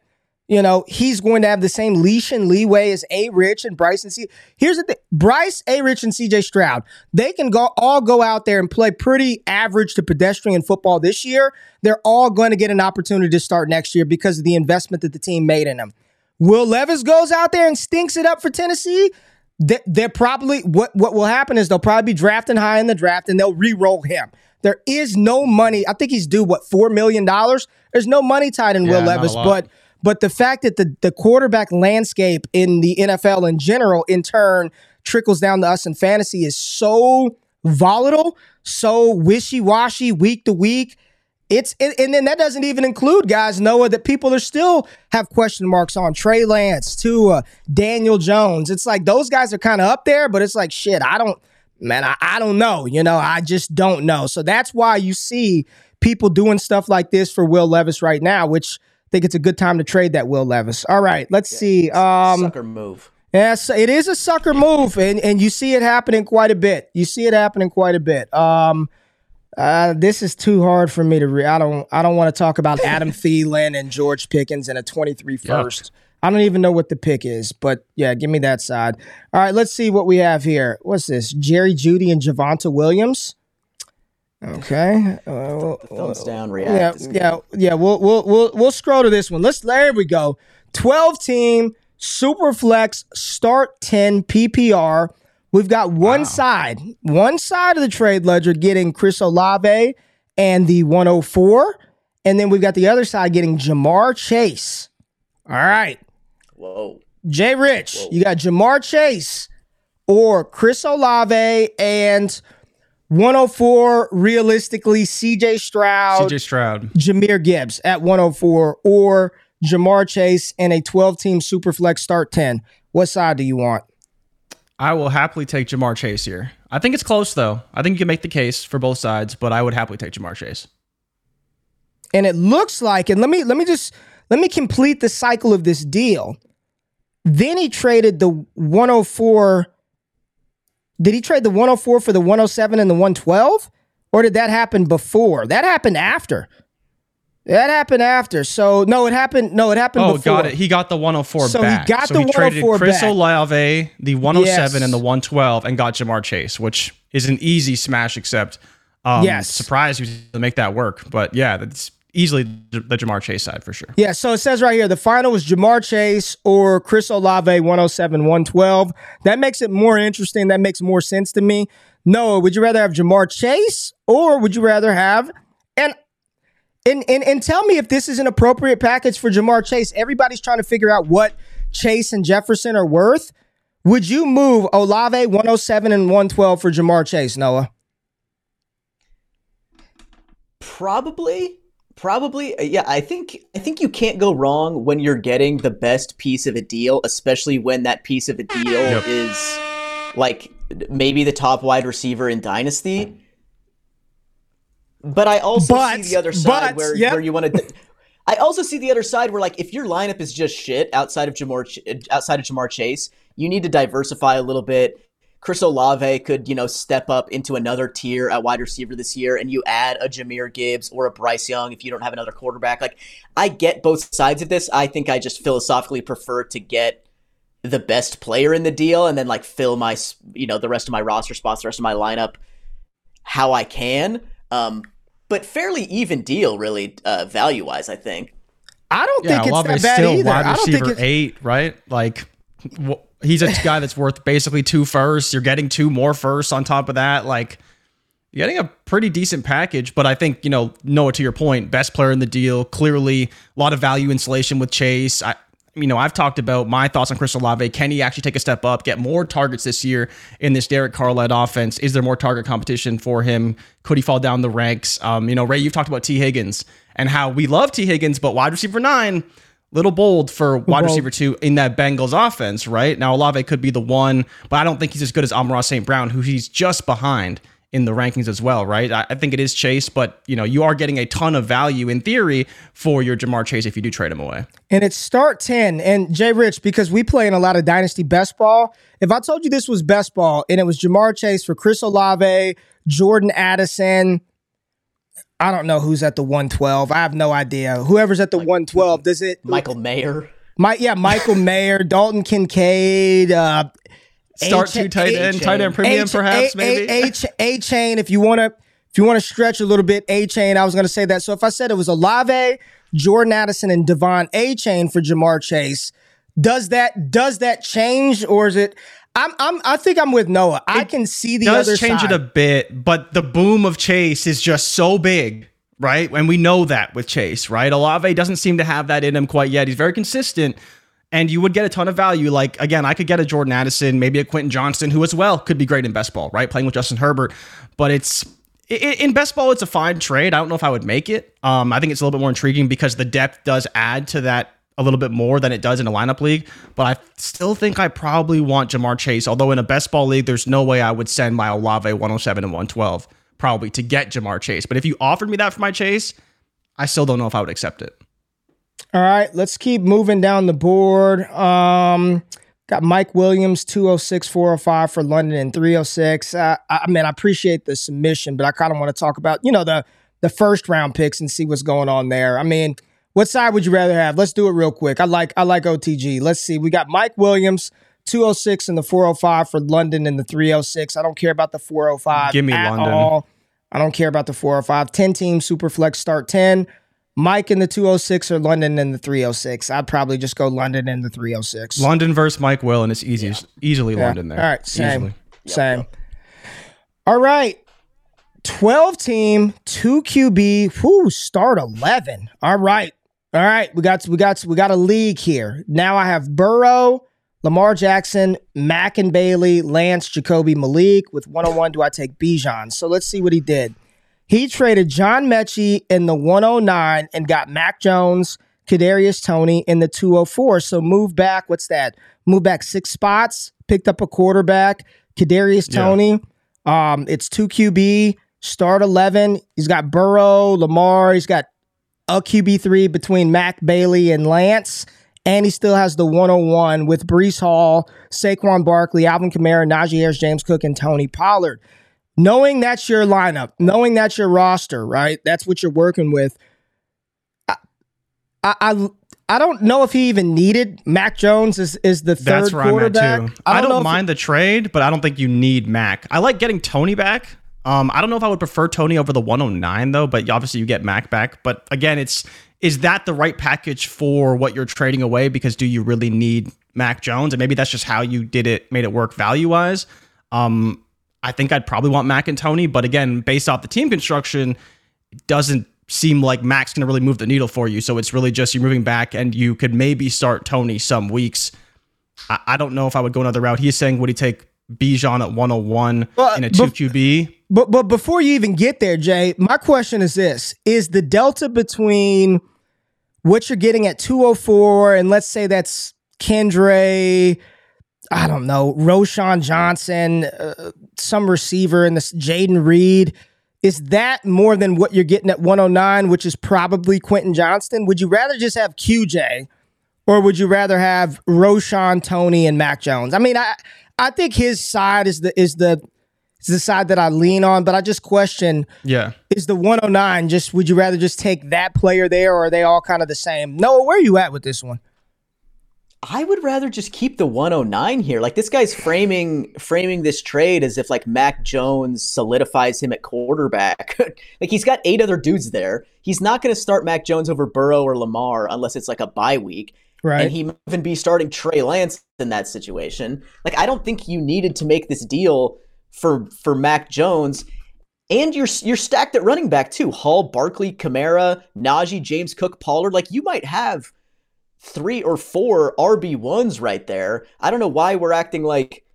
you know, he's going to have the same leash and leeway as A. Rich and Bryce and C. Here's the thing: Bryce, A. Rich, and C.J. Stroud. They can go all go out there and play pretty average to pedestrian football this year. They're all going to get an opportunity to start next year because of the investment that the team made in them. Will Levis goes out there and stinks it up for Tennessee. They- They're probably what what will happen is they'll probably be drafting high in the draft and they'll re-roll him. There is no money. I think he's due what four million dollars. There's no money tied in Will Yeah, a Levis, but but the fact that the the quarterback landscape in the NFL in general, in turn, trickles down to us in fantasy is so volatile, so wishy washy, week to week. It's and, then that doesn't even include guys Noah that people are still have question marks on Trey Lance, Tua, Daniel Jones. It's like those guys are kind of up there, but it's like shit. I don't, man. I, I don't know. You know, I just don't know. So that's why you see people doing stuff like this for Will Levis right now, which think it's a good time to trade that Will Levis. All right, let's see. Um, Sucker move. Yes, it is a sucker move, and and you see it happening quite a bit. You see it happening quite a bit. Um, uh, this is too hard for me to read. I don't. I don't want to talk about [LAUGHS] Adam Thielen and George Pickens and a 23 first. I don't even know what the pick is, but yeah, give me that side. All right, let's see what we have here. What's this? Jerry Jeudy and Javonte Williams. Okay. Uh, Thumbs down. yeah, React. Is yeah, yeah. We'll we'll we'll we'll scroll to this one. Let's there we go. Twelve team super flex start ten PPR. We've got one side, one side of the trade ledger getting Chris Olave and the 104, and then we've got the other side getting Ja'Marr Chase. All right, Whoa. Jay Rich, you got Ja'Marr Chase or Chris Olave and 104 realistically CJ Stroud. CJ Stroud. Jahmyr Gibbs at 104 or Ja'Marr Chase and a 12 team superflex start 10. What side do you want? I will happily take Ja'Marr Chase here. I think it's close though. I think you can make the case for both sides, but I would happily take Ja'Marr Chase. And it looks like, and let me let me just let me complete the cycle of this deal. Then he traded the 104. Did he trade the 104 for the 107 and the 112? Or did that happen before? That happened after. That happened after. So no, it happened. No, it happened Oh, before. got it. He got the 104 So he back. got so the he traded 104 Chris back. Olave, the 107 Yes. and the 112, and got Ja'Marr Chase, which is an easy smash. Except, um, Yes. surprised he was to make that work. But yeah, that's easily the Ja'Marr Chase side for sure. Yeah, so it says right here the final was Ja'Marr Chase or Chris Olave 107 112. That makes it more interesting. That makes more sense to me. Noah, would you rather have Ja'Marr Chase or would you rather have and and, and and tell me if this is an appropriate package for Ja'Marr Chase. Everybody's trying to figure out what Chase and Jefferson are worth. Would you move Olave 107 and 112 for Ja'Marr Chase, Noah? Probably, probably. uh, Yeah, I think I think you can't go wrong when you're getting the best piece of a deal, especially when that piece of a deal Yep. is like maybe the top wide receiver in dynasty. But I also But- see the other side but, where, yep. where you want to. I also see the other side where, like, if your lineup is just shit outside of Ja'Marr, outside of Ja'Marr Chase, you need to diversify a little bit. Chris Olave could, you know, step up into another tier at wide receiver this year, and you add a Jahmyr Gibbs or a Bryce Young if you don't have another quarterback. Like, I get both sides of this. I think I just philosophically prefer to get the best player in the deal and then like fill my you know the rest of my roster spots, the rest of my lineup how I can. Um, but fairly even deal, really uh, value wise. I think. I don't Yeah, think it's Olave's that bad still either. wide I don't think receiver it's, eight, right? Like wh- he's a guy that's worth basically two firsts. You're getting two more firsts on top of that. Like you're getting a pretty decent package. But I think you know Noah, to your point, best player in the deal. Clearly, a lot of value insulation with Chase. I, you know, I've talked about my thoughts on Chris Olave. Can he actually take a step up, get more targets this year in this Derek Carr led offense? Is there more target competition for him? Could he fall down the ranks? Um, you know, Ray, you've talked about T. Higgins and how we love T. Higgins, but wide receiver nine, little bold for wide bold. receiver two in that Bengals offense, right? Now, Olave could be the one, but I don't think he's as good as Amon St. Brown, who he's just behind in the rankings as well, right? I, I think it is Chase, but you know, you are getting a ton of value in theory for your Ja'Marr Chase if you do trade him away. and it's start 10. And Jay Rich, because we play in a lot of Dynasty Best Ball, if I told you this was Best Ball and it was Ja'Marr Chase for Chris Olave, Jordan Addison, I don't know who's at the 112. I have no idea. Whoever's at the 112, does it? Michael Mayer. My, yeah, Michael Mayer, Dalton Kincaid, uh, Start H- two tight end, H- tight end premium, H- perhaps, maybe. A- H Achane. If you want to, if you want to stretch a little bit, Achane. I was going to say that. So if I said it was Olave, Jordan Addison, and De'Von Achane for Ja'Marr Chase, does that does that change or is it? I'm I'm I think I'm with Noah. I can see the does other change side. it a bit, but the boom of Chase is just so big, right? And we know that with Chase, right? Olave doesn't seem to have that in him quite yet. He's very consistent, and you would get a ton of value. Like again, I could get a Jordan Addison, maybe a Quentin Johnston, who as well could be great in best ball, right? Playing with Justin Herbert, but it's. In best ball, it's a fine trade. I don't know if I would make it. Um, I think it's a little bit more intriguing because the depth does add to that a little bit more than it does in a lineup league. But I still think I probably want Ja'Marr Chase. Although in a best ball league, there's no way I would send my Olave 107 and 112 probably to get Ja'Marr Chase. But if you offered me that for my Chase, I still don't know if I would accept it. All right, let's keep moving down the board. Um, got Mike Williams, 206, 405 for London and 306. Uh, I I mean, I appreciate the submission, but I kind of want to talk about, you know, the the first round picks and see what's going on there. I mean, what side would you rather have? Let's do it real quick. I like I like OTG. Let's see. We got Mike Williams, 206 and the 405 for London and the 306. I don't care about the 405 Give me at London. all. I don't care about the 405. 10 team super flex start 10. Mike in the 206 or London in the 306. I'd probably just go London in the 306. London versus Mike Will, and it's easy, easily London there. All right, same. Easily. Same. All right. 12 team, 2 QB, whoo, start 11. All right. All right, we got we got we got a league here. Now I have Burrow, Lamar Jackson, Mack and Bailey, Lance, Jacoby, Malik. With 101, do I take Bijan? So let's see what he did. He traded John Metchie in the 109 and got Mac Jones, Kadarius Toney in the 204. So move back. What's that? Move back six spots. Picked up a quarterback, Kadarius Yeah. Tony. Um, it's two QB. Start 11. He's got Burrow, Lamar. He's got a QB3 between Mac Bailey and Lance. And he still has the 101 with Breece Hall, Saquon Barkley, Alvin Kamara, Najee Harris, James Cook, and Tony Pollard. Knowing that's your lineup, knowing that's your roster, right? That's what you're working with. I, I, I, I don't know if he even needed Mac Jones is is the third That's where I'm at quarterback. too. I don't, know if- mind the trade, but I don't think you need Mac. I like getting Toney back. Um, I don't know if I would prefer Toney over the 109 though, but obviously you get Mac back. But again, it's is that the right package for what you're trading away? Because do you really need Mac Jones? And maybe that's just how you did it, made it work value wise. Um, I think I'd probably want Mac and Toney, but again, based off the team construction, it doesn't seem like Mac's going to really move the needle for you. So it's really just you're moving back, and you could maybe start Toney some weeks. I, I don't know if I would go another route. He's saying would he take Bijan at 101 Well, in a two bef- QB? But but before you even get there, Jay, my question is this: Is the delta between what you're getting at 204 and let's say that's Kendra, I don't know, Roschon Johnson, uh, some receiver in this Jayden Reed, is that more than what you're getting at 109, which is probably Quentin Johnston? Would you rather just have QJ or would you rather have Roschon, Toney, and Mac Jones? I mean, I I think his side is the is the the side that I lean on, but I just question Yeah. is the 109 just would you rather just take that player there or are they all kind of the same? Noah, where are you at with this one? I would rather just keep the 109 here. Like this guy's framing framing this trade as if like Mac Jones solidifies him at quarterback. [LAUGHS] like he's got eight other dudes there. He's not going to start Mac Jones over Burrow or Lamar unless it's like a bye week. Right. And he might even be starting Trey Lance in that situation. Like I don't think you needed to make this deal for for Mac Jones. And you're you're stacked at running back too. Hall, Barkley, Kamara, Najee, James Cook, Pollard. Like you might have three or four RB1s right there. I don't know why we're acting like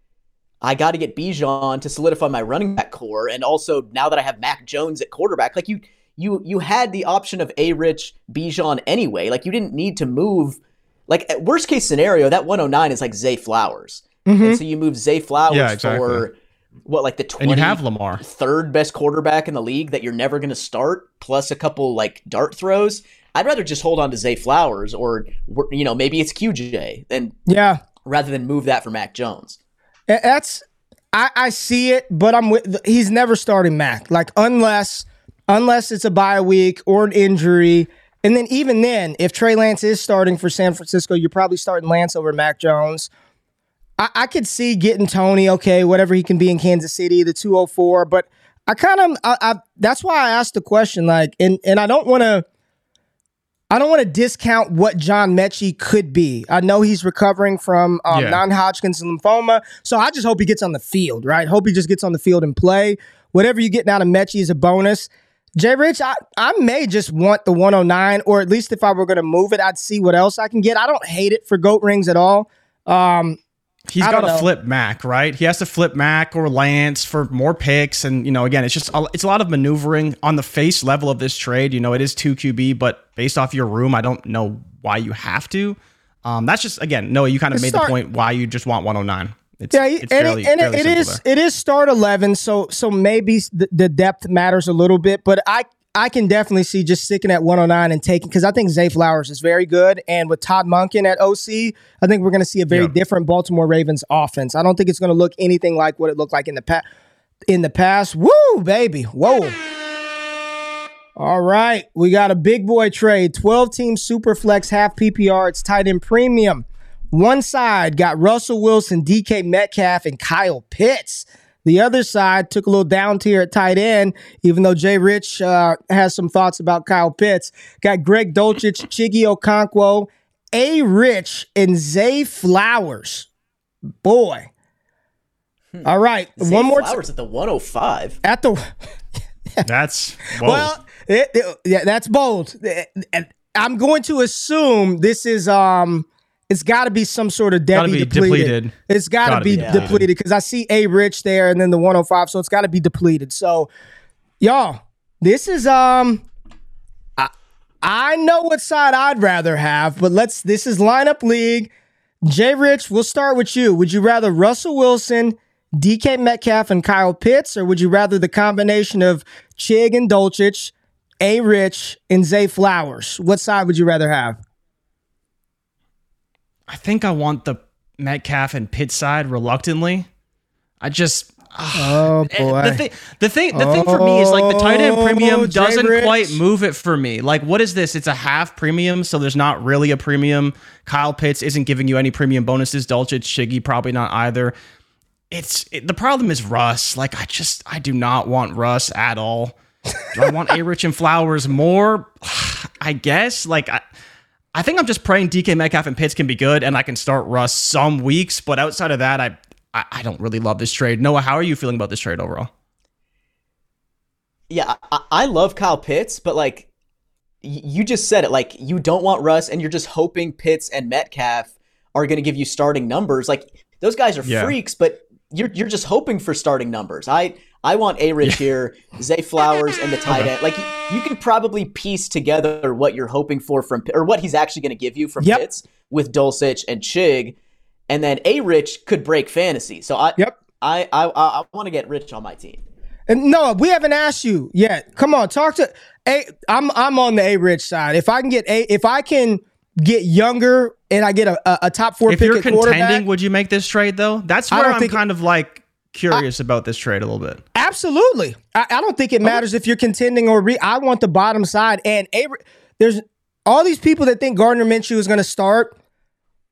I got to get Bijan to solidify my running back core. And also now that I have Mac Jones at quarterback, like you, you, you had the option of A Rich Bijan anyway. Like you didn't need to move. Like at worst case scenario, that 109 is like Zay Flowers. Mm-hmm. And so you move Zay Flowers Yeah, exactly. for what, like the 20, And you have Lamar. third best quarterback in the league that you're never going to start, plus a couple like dart throws. I'd rather just hold on to Zay Flowers or you know maybe it's QJ than Yeah. rather than move that for Mac Jones. That's I, I see it, but I'm with he's never starting Mac. Like unless unless it's a bye week or an injury. And then even then, if Trey Lance is starting for San Francisco, you're probably starting Lance over Mac Jones. I, I could see getting Toney, okay, whatever he can be in Kansas City, the 204. But I kind of I, I that's why I asked the question, like, and and I don't want to I don't want to discount what John Metchie could be. I know he's recovering from um, Yeah. non-Hodgkin's lymphoma, so I just hope he gets on the field, right? Hope he just gets on the field and play. Whatever you get out of Metchie is a bonus. Jay Rich, I, I may just want the 109, or at least if I were going to move it, I'd see what else I can get. I don't hate it for goat rings at all. Um, He's got to know. flip Mac, right? He has to flip Mac or Lance for more picks, and you know, again, it's just a- it's a lot of maneuvering on the face level of this trade. You know, it is two QB, but based off your room, I don't know why you have to. Um, that's just again, no, you kind of It's made start- the point why you just want 109. It's, Yeah, it's and, fairly, it, and fairly it, is there. it is start eleven, so so maybe the, the depth matters a little bit, but I I can definitely see just sticking at one hundred nine and taking because I think Zay Flowers is very good, and with Todd Monken at OC, I think we're going to see a very Yeah. different Baltimore Ravens offense. I don't think it's going to look anything like what it looked like in the past. In the past, woo baby, whoa. All right, we got a big boy trade. 12 team super flex half PPR. It's tight end premium. One side got Russell Wilson, DK Metcalf, and Kyle Pitts. The other side took a little down tier at tight end, even though Jay Rich uh, has some thoughts about Kyle Pitts. Got Greg Dulcich, [LAUGHS] Chiggy Okonkwo, A. Rich, and Zay Flowers. Boy. All right, Zay one more t- Flowers at the 105. at the [LAUGHS] That's whoa. well, it, it- yeah, that's bold. And I'm going to assume this is um, it's got to be some sort of Debbie be depleted. depleted. It's got to be be depleted. depleted because I see a rich there and then the 105, so it's got to be depleted. So, y'all, this is um, I I know what side I'd rather have, but let's. This is lineup league. Jay Rich, we'll start with you. Would you rather Russell Wilson, DK Metcalf, and Kyle Pitts, or would you rather the combination of Chig and Dulcich, A Rich, and Zay Flowers? What side would you rather have? I think I want the Metcalf and Pitt side reluctantly. I just Oh Eh, The thing, the thing, the thing for me is like the tight end Oh, premium doesn't quite move it for me. Like, what is this? It's a half premium, so there's not really a premium. Kyle Pitts isn't giving you any premium bonuses. Dulcich, Shiggy probably not either. It's it, the problem is Russ. Like, I just I do not want Russ at all. Do I want [LAUGHS] A Rich and Flowers more? [SIGHS] I guess. Like, I, I think I'm just praying DK Metcalf and Pitts can be good, and I can start Russ some weeks. But outside of that, I I, I don't really love this trade. Noah, how are you feeling about this trade overall? Yeah, I, I love Kyle Pitts, but like you just said it, like you don't want Russ, and you're just hoping Pitts and Metcalf are going to give you starting numbers. Like those guys are Yeah. freaks, but you're you're just hoping for starting numbers. I I want A Rich here, Zay Flowers, and the [LAUGHS] tight end. Like you, you can probably piece together what you're hoping for from or what he's actually going to give you from Yep. Pitts with Dulcich and Chig, and then A Rich could break fantasy. So I Yep. I I I, I want to get Rich on my team. And no, we haven't asked you yet. Come on, talk to A. I'm I'm on the A Rich side. If I can get A, if I can get younger and I get a, a, a top four If pick you're at quarterback, contending, would you make this trade though? That's I where don't I'm think- kind of like curious about this trade a little bit. absolutely. I, I don't think it matters if you're contending or re. I want the bottom side and A. There's all these people that think Gardner Minshew is going to start.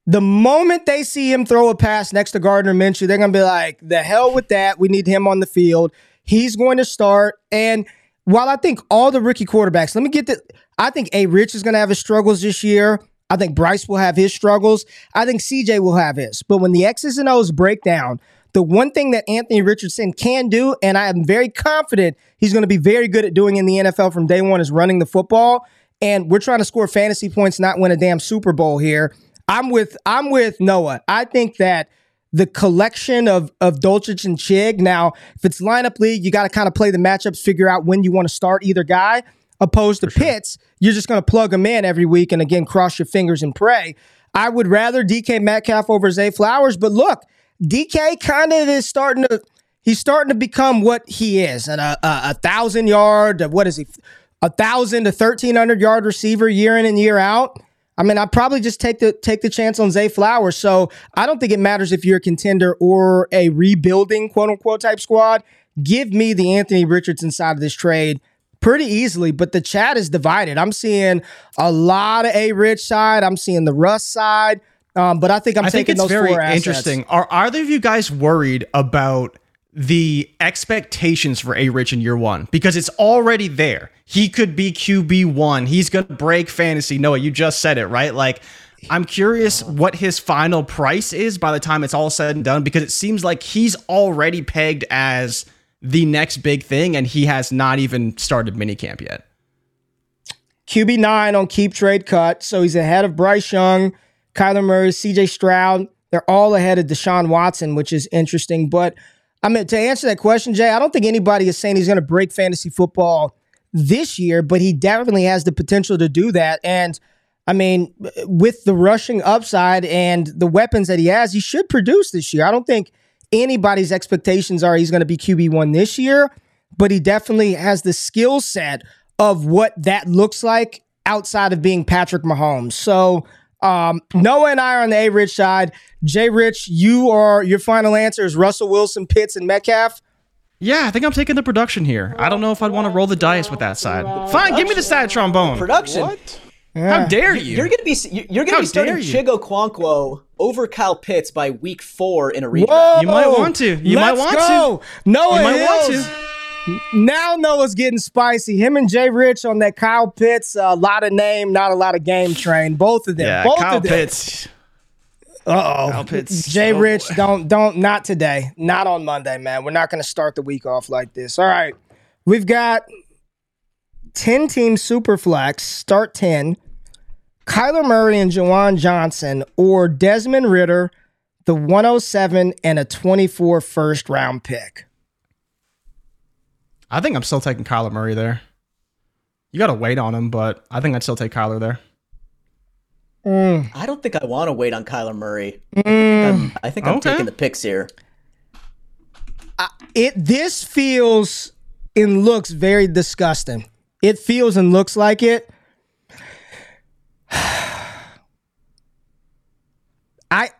The moment they see him throw a pass next to Gardner Minshew, they're going to be like, the hell with that. We need him on the field. He's going to start. And while I think all the rookie quarterbacks, let me get the, I think A. Rich is going to have his struggles this year. I think Bryce will have his struggles. I think CJ will have his. But when the X's and O's break down, the one thing that Anthony Richardson can do, and I am very confident he's going to be very good at doing in the NFL from day one, is running the football. And we're trying to score fantasy points, not win a damn Super Bowl here. I'm with I'm with Noah. I think that the collection of of Dulcich and Chig. Now, if it's lineup league, you got to kind of play the matchups, figure out when you want to start either guy. Opposed to sure. Pitts, you're just going to plug them in every week and again cross your fingers and pray. I would rather DK Metcalf over Zay Flowers, but look, DK kind of is starting to he's starting to become what he is, and a, a, a thousand yard, what is he, a thousand to thirteen hundred yard receiver year in and year out. I mean, I probably just take the take the chance on Zay Flowers. So I don't think it matters if you're a contender or a rebuilding quote unquote type squad. Give me the Anthony Richardson side of this trade pretty easily, but the chat is divided. I'm seeing a lot of A Rich side. I'm seeing the Russ side. Um, but I think I'm I taking think it's very interesting. Are are either of you guys worried about the expectations for A Rich in year one? Because it's already there. He could be QB one. He's gonna break fantasy. Noah, you just said it, right? Like I'm curious what his final price is by the time it's all said and done, because it seems like he's already pegged as the next big thing, and he has not even started minicamp yet. QB nine on keep trade cut, so he's ahead of Bryce Young. Kyler Murray, CJ Stroud, they're all ahead of Deshaun Watson, which is interesting. But I mean, to answer that question, Jay, I don't think anybody is saying he's going to break fantasy football this year, but he definitely has the potential to do that. And I mean, with the rushing upside and the weapons that he has, he should produce this year. I don't think anybody's expectations are he's going to be QB1 this year, but he definitely has the skill set of what that looks like outside of being Patrick Mahomes. So um, Noah and I are on the A Rich side. Jay Rich, you are your final answer is Russell Wilson, Pitts, and Metcalf. Yeah, I think I'm taking the production here. I don't know if I'd want to roll the dice with that side. Fine, give me the side trombone. Production. What? Yeah. How dare you? You're gonna be you're gonna How be starting Chig Okonkwo over Kyle Pitts by week four in a region. You might want to. You might want go. to. Noah you might Hills. want to. Now Noah's getting spicy. Him and Jay Rich on that Kyle Pitts, a lot of name, not a lot of game train. Both of them. Yeah, Both Kyle of them. Pitts. Uh oh. Jay oh, Rich, boy. don't don't not today. Not on Monday, man. We're not gonna start the week off like this. All right. We've got 10 team super flex, start 10. Kyler Murray and Juwan Johnson or Desmond Ridder, the 107 and a 24 first round pick. I think I'm still taking Kyler Murray there. You got to wait on him, but I think I'd still take Kyler there. Mm. I don't think I want to wait on Kyler Murray. Mm. I think I'm okay. taking the picks here. it this feels and looks very disgusting. It feels and looks like it. [SIGHS] I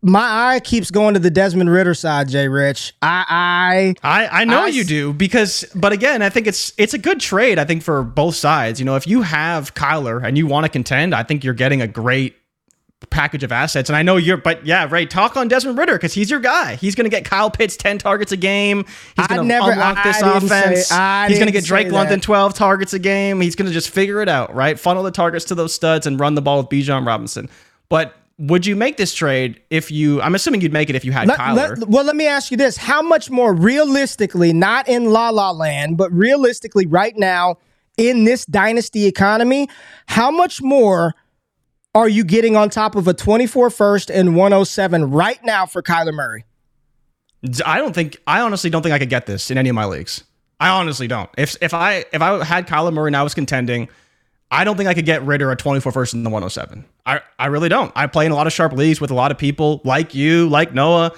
my eye keeps going to the Desmond Ridder side, Jay Rich. I I I, I know I, you do because but again, I think it's it's a good trade, I think, for both sides. You know, if you have Kyler and you want to contend, I think you're getting a great package of assets. And I know you're but yeah, right. Talk on Desmond Ridder because he's your guy. He's gonna get Kyle Pitts 10 targets a game. He's gonna never, unlock this offense. Say, he's gonna get Drake London 12 targets a game. He's gonna just figure it out, right? Funnel the targets to those studs and run the ball with Bijan Robinson. But would you make this trade if you? I'm assuming you'd make it if you had let, Kyler. Let, well, let me ask you this: How much more realistically, not in La La Land, but realistically, right now in this dynasty economy, how much more are you getting on top of a 24 first and 107 right now for Kyler Murray? I don't think. I honestly don't think I could get this in any of my leagues. I honestly don't. If if I if I had Kyler Murray and I was contending I don't think I could get Ridder a 24 first in the 107. I, I really don't. I play in a lot of sharp leagues with a lot of people like you, like Noah,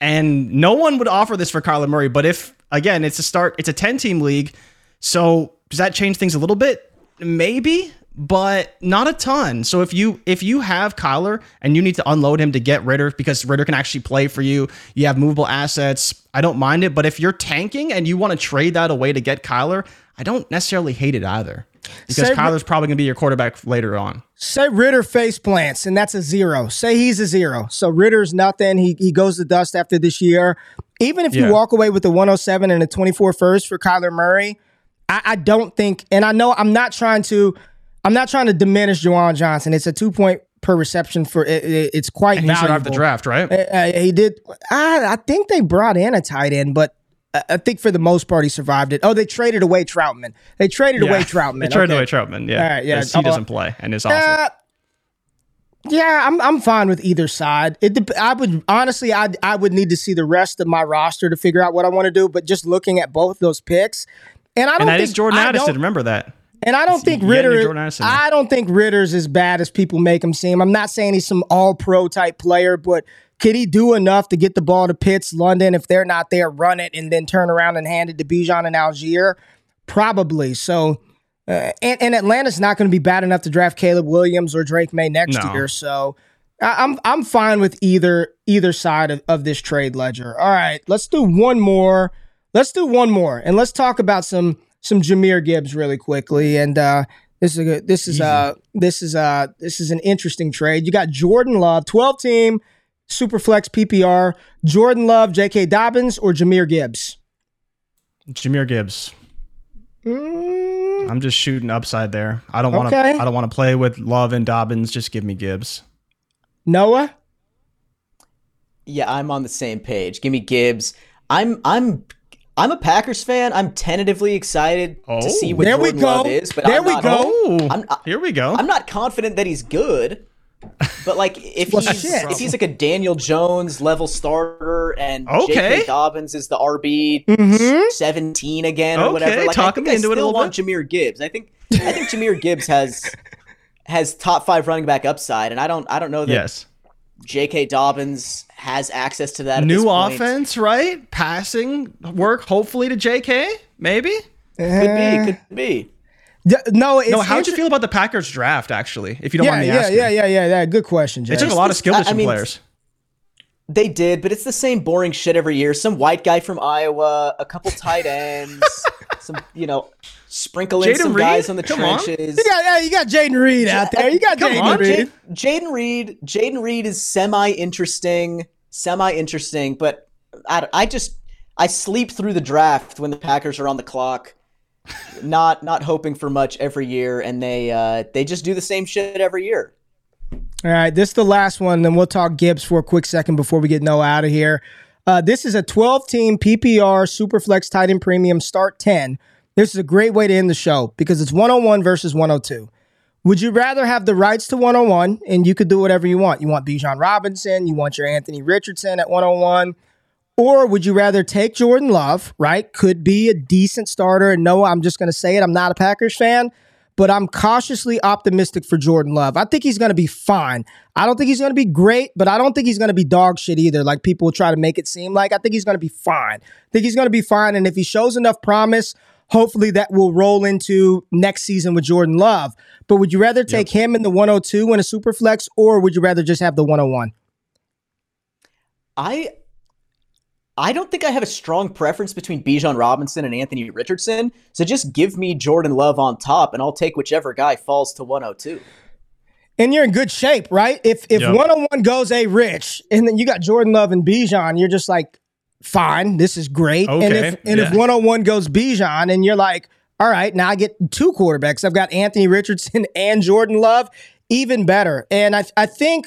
and no one would offer this for Kyler Murray. But if, again, it's a start, it's a 10 team league. So does that change things a little bit? Maybe, but not a ton. So if you if you have Kyler and you need to unload him to get Ridder because Ridder can actually play for you, you have movable assets. I don't mind it, but if you're tanking and you want to trade that away to get Kyler, I don't necessarily hate it either. Because Say- Kyler's probably going to be your quarterback later on. Say Ridder face plants, and that's a zero. Say he's a zero. So Ridder's nothing. He he goes to dust after this year. Even if you walk away with the 107 and the 24 first for Kyler Murray, I, I don't think, and I know I'm not trying to, I'm not trying to diminish Juwan Johnson. It's a two point per reception for it, it- it's quite And he survived the draft, right? Uh, he did. I, I think they brought in a tight end, but I, think for the most part he survived it. Oh, they traded away Trautman. They traded away [LAUGHS] Trautman. They traded Okay. away Trautman. Yeah, All right, yeah. he doesn't play and is awful. Uh, yeah, I'm I'm fine with either side. It I would honestly I I would need to see the rest of my roster to figure out what I want to do. But just looking at both those picks, and I don't and that think is Jordan Addison. Remember that. and I don't think you getting Ridder. Addison. I don't think Ridder's as bad as people make him seem. I'm not saying he's some All Pro type player, but could he do enough to get the ball to Pitts, London? If they're not there, run it and then turn around and hand it to Bijan and Allgeier? Probably. So, uh, and, and Atlanta's not going to be bad enough to draft Caleb Williams or Drake Maye next No. year. So. I- I'm I'm fine with either either side of, of this trade ledger. All right, let's do one more. Let's do one more, and let's talk about some some Jahmyr Gibbs really quickly. And uh, this is a good, this is uh this is uh this is an interesting trade. You got Jordan Love, 12 team, Superflex PPR. Jordan Love, J.K. Dobbins, or Jahmyr Gibbs. Jahmyr Gibbs. Mm, I'm just shooting upside there. I don't want to. Okay. I don't want to play with Love and Dobbins. Just give me Gibbs. Noah. Yeah, I'm on the same page. Give me Gibbs. I'm I'm I'm a Packers fan. I'm tentatively excited Oh. to see what There we Jordan go. Love is, but There I'm we not, go. Oh, I'm- I- here we go. I'm not confident that he's good. But like if Well, he's shit. if he's like a Daniel Jones level starter and Okay. J.K. Dobbins is the RB Mhm. 17 again or Okay, whatever, like I talk think me I into it a still little want Jahmyr Gibbs. I think I think Jahmyr Gibbs has [LAUGHS] has top five running back upside, and I don't I don't know that yes. J.K. Dobbins has access to that. at New this point. offense, right? Passing work, hopefully to J.K. Maybe. Could be, could be. D- no, it's No, how'd you feel about the Packers draft? Actually, if you don't Yeah, mind me yeah, asking. yeah, yeah, yeah, yeah. Good question, Jay. They took a lot of skill I- I mean, players. They did, but it's the same boring shit every year. Some white guy from Iowa, a couple tight ends, [LAUGHS] some you know, sprinkle in Jayden some Reed? guys on the Come on. trenches. You got, yeah, you got Jayden Reed out there. You got Come Jayden Reed. Jade- Jayden Reed. Jayden Reed is semi interesting, semi interesting, but I, I just I sleep through the draft when the Packers are on the clock. Not not hoping for much every year, and they uh, they just do the same shit every year. All right, this is the last one. Then we'll talk Gibbs for a quick second before we get Noah out of here. Uh, this is a 12 team PPR Superflex Tight End Premium Start 10. This is a great way to end the show because it's 101 versus 102. Would you rather have the rights to 101 and you could do whatever you want? You want Bijan Robinson, you want your Anthony Richardson at 101, or would you rather take Jordan Love, right? Could be a decent starter. And no, I'm just going to say it. I'm not a Packers fan, but I'm cautiously optimistic for Jordan Love. I think he's going to be fine. I don't think he's going to be great, but I don't think he's going to be dog shit either, like people try to make it seem like. I think he's going to be fine. I think he's going to be fine. And if he shows enough promise, hopefully that will roll into next season with Jordan Love. But would you rather take him in the 102 in a super flex, or would you rather just have the 101? I I don't think I have a strong preference between Bijan Robinson and Anthony Richardson. So just give me Jordan Love on top, and I'll take whichever guy falls to 102. and you're in good shape, right? If if Yep. one on one goes a rich, and then you got Jordan Love and Bijan, you're just like, fine, this is great. and Okay, if and if yeah. one on one goes Bijan, and you're like, all right, now I get two quarterbacks. I've got Anthony Richardson [LAUGHS] and Jordan Love, even better. And I I think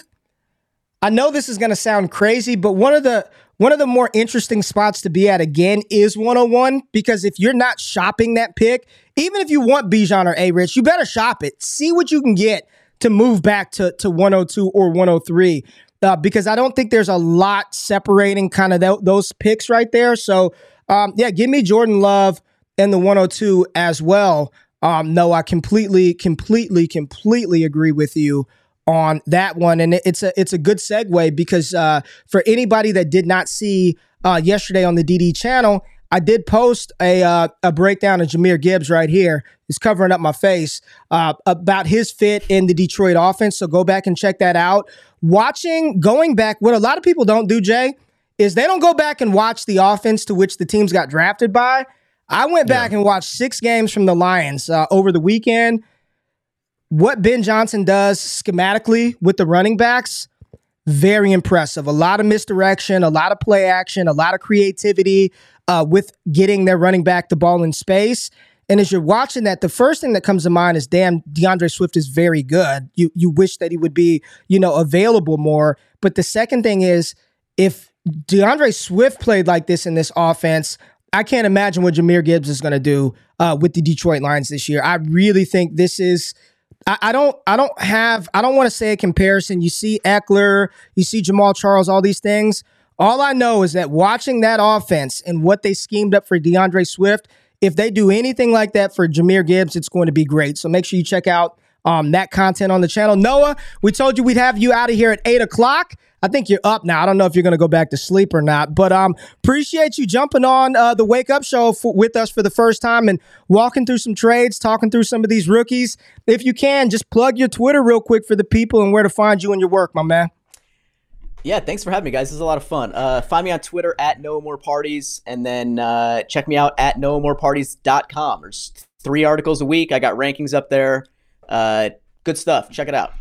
I know this is going to sound crazy, but one of the one of the more interesting spots to be at again is 101 because if you're not shopping that pick, even if you want Bijan or A Rich, you better shop it. See what you can get to move back to, to 102 or 103. Uh, because I don't think there's a lot separating kind of th- those picks right there. So, um, yeah, give me Jordan Love and the 102 as well. Um, no, I completely, completely, completely agree with you on that one, and it's a it's a good segue because uh, for anybody that did not see uh, yesterday on the DD channel, I did post a uh, a breakdown of Jahmyr Gibbs right here. He's covering up my face uh, about his fit in the Detroit offense. So go back and check that out. Watching, going back, what a lot of people don't do, Jay, is they don't go back and watch the offense to which the teams got drafted by. I went back yeah. and watched six games from the Lions uh, over the weekend. What Ben Johnson does schematically with the running backs, very impressive. A lot of misdirection, a lot of play action, a lot of creativity uh, with getting their running back the ball in space. And as you're watching that, the first thing that comes to mind is, damn, D'Andre Swift is very good. You you wish that he would be, you know, available more. But the second thing is, if D'Andre Swift played like this in this offense, I can't imagine what Jahmyr Gibbs is going to do uh, with the Detroit Lions this year. I really think this is. I, don't. I don't have. I don't want to say a comparison. You see Ekeler, You see Jamaal Charles. All these things. All I know is that watching that offense and what they schemed up for D'Andre Swift, if they do anything like that for Jahmyr Gibbs, it's going to be great. So make sure you check out um, that content on the channel. Noah, we told you we'd have you out of here at eight o'clock. I think you're up now. I don't know if you're going to go back to sleep or not, but um, appreciate you jumping on uh, the Wake Up Show with us for the first time and walking through some trades, talking through some of these rookies. If you can, just plug your Twitter real quick for the people and where to find you and your work, my man. Yeah, thanks for having me, guys. This is a lot of fun. Uh, find me on Twitter at Noah More Parties, and then uh, check me out at NoahMoreParties.com. There's three articles a week. I got rankings up there. Uh, good stuff. Check it out.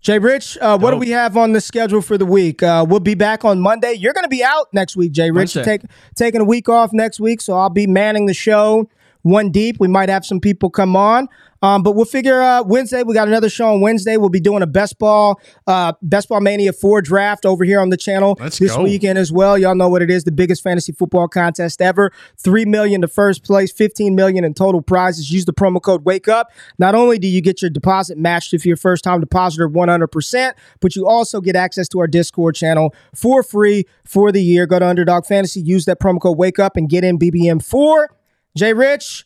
Jay Rich, uh, what do we have on the schedule for the week? Uh, we'll be back on Monday. You're going to be out next week, Jay Rich. Take, taking a week off next week, so I'll be manning the show one deep. We might have some people come on. Um, but we'll figure uh, Wednesday. We got another show on Wednesday. We'll be doing a best ball, uh, best ball mania four draft over here on the channel Let's this go. weekend as well. Y'all know what it is: the biggest fantasy football contest ever. Three million to first place, fifteen million in total prizes. Use the promo code Wake Up. Not only do you get your deposit matched if you're a first time depositor, one hundred percent, but you also get access to our Discord channel for free for the year. Go to Underdog Fantasy, use that promo code Wake Up, and get in BBM four. Jay Rich,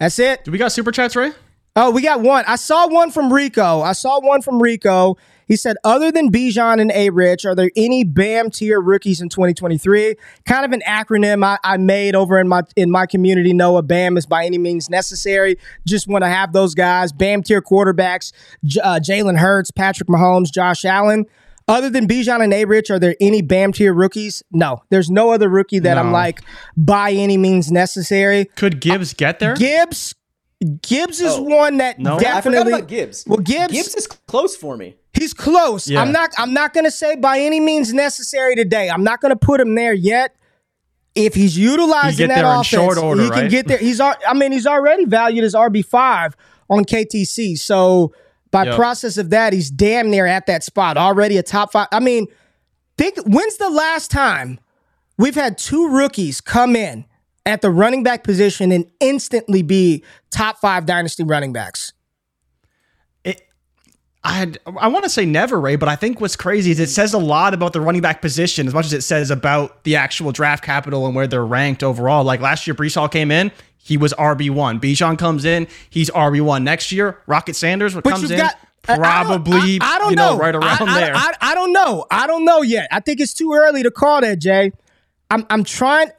that's it. Do we got super chats, Ray? Oh, we got one. I saw one from Rico. I saw one from Rico. He said, other than Bijan and A Rich, are there any BAM tier rookies in 2023? Kind of an acronym I, I, made over in my in my community. Noah BAM is by any means necessary. Just want to have those guys. BAM tier quarterbacks, J- uh, Jalen Hurts, Patrick Mahomes, Josh Allen. Other than Bijan and A Rich, are there any BAM tier rookies? No, there's no other rookie that no. I'm like by any means necessary. Could Gibbs get there? Gibbs, Gibbs is oh, one that no? definitely. I about Gibbs. Well, Gibbs, Gibbs is close for me. He's close. Yeah. I'm not. I'm not going to say by any means necessary today. I'm not going to put him there yet. If he's utilizing that offense, order, he can right? get there. He's. I mean, he's already valued as RB five on KTC. So by yep. process of that, he's damn near at that spot already. A top five. I mean, think. When's the last time we've had two rookies come in? at the running back position and instantly be top five dynasty running backs? I I want to say never, Ray, but I think what's crazy is it says a lot about the running back position as much as it says about the actual draft capital and where they're ranked overall. Like last year, Breece Hall came in, he was RB one. Bijan comes in, he's RB one. Next year, Rocket Sanders what comes in. Got, probably, I, I, I don't you know, know, right around I, there. I, I, don't know. I don't know yet. I think it's too early to call that, Jay. I'm, I'm trying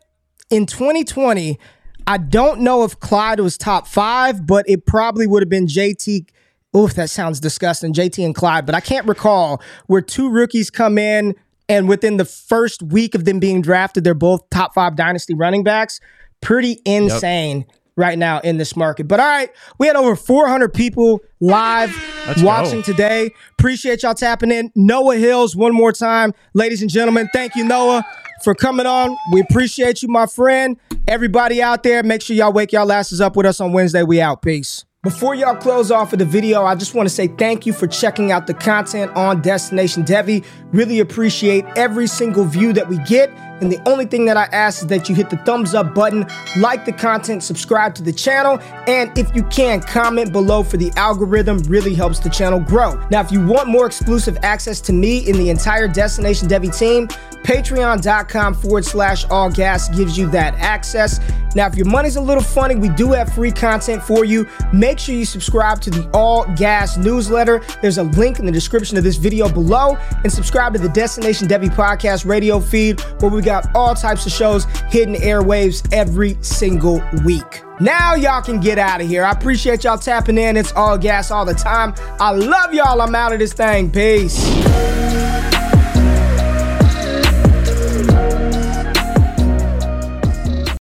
in 2020, I don't know if Clyde was top five, but it probably would have been JT. Oof, that sounds disgusting. JT and Clyde, but I can't recall where two rookies come in and within the first week of them being drafted, they're both top five dynasty running backs. Pretty insane. Yep right now in this market. But all right, we had over 400 people live Let's watching go. today. Appreciate y'all tapping in. Noah Hills, one more time. Ladies and gentlemen, thank you, Noah for coming on. We appreciate you, my friend. Everybody out there, make sure y'all wake y'all asses up with us on Wednesday. We out. Peace. Before y'all close off of the video, I just want to say thank you for checking out the content on Destination Devy. Really appreciate every single view that we get. And the only thing that I ask is that you hit the thumbs up button, like the content, subscribe to the channel, and if you can, comment below for the algorithm really helps the channel grow. Now, if you want more exclusive access to me in the entire Destination Devy team, patreon.com forward slash all gas gives you that access. Now, if your money's a little funny, we do have free content for you. Make sure you subscribe to the All Gas newsletter. There's a link in the description of this video below, and subscribe to the Destination Devy podcast radio feed where we got all types of shows hitting airwaves every single week. Now y'all can get out of here. I appreciate y'all tapping in. It's all gas all the time. I love y'all. I'm out of this thing. Peace.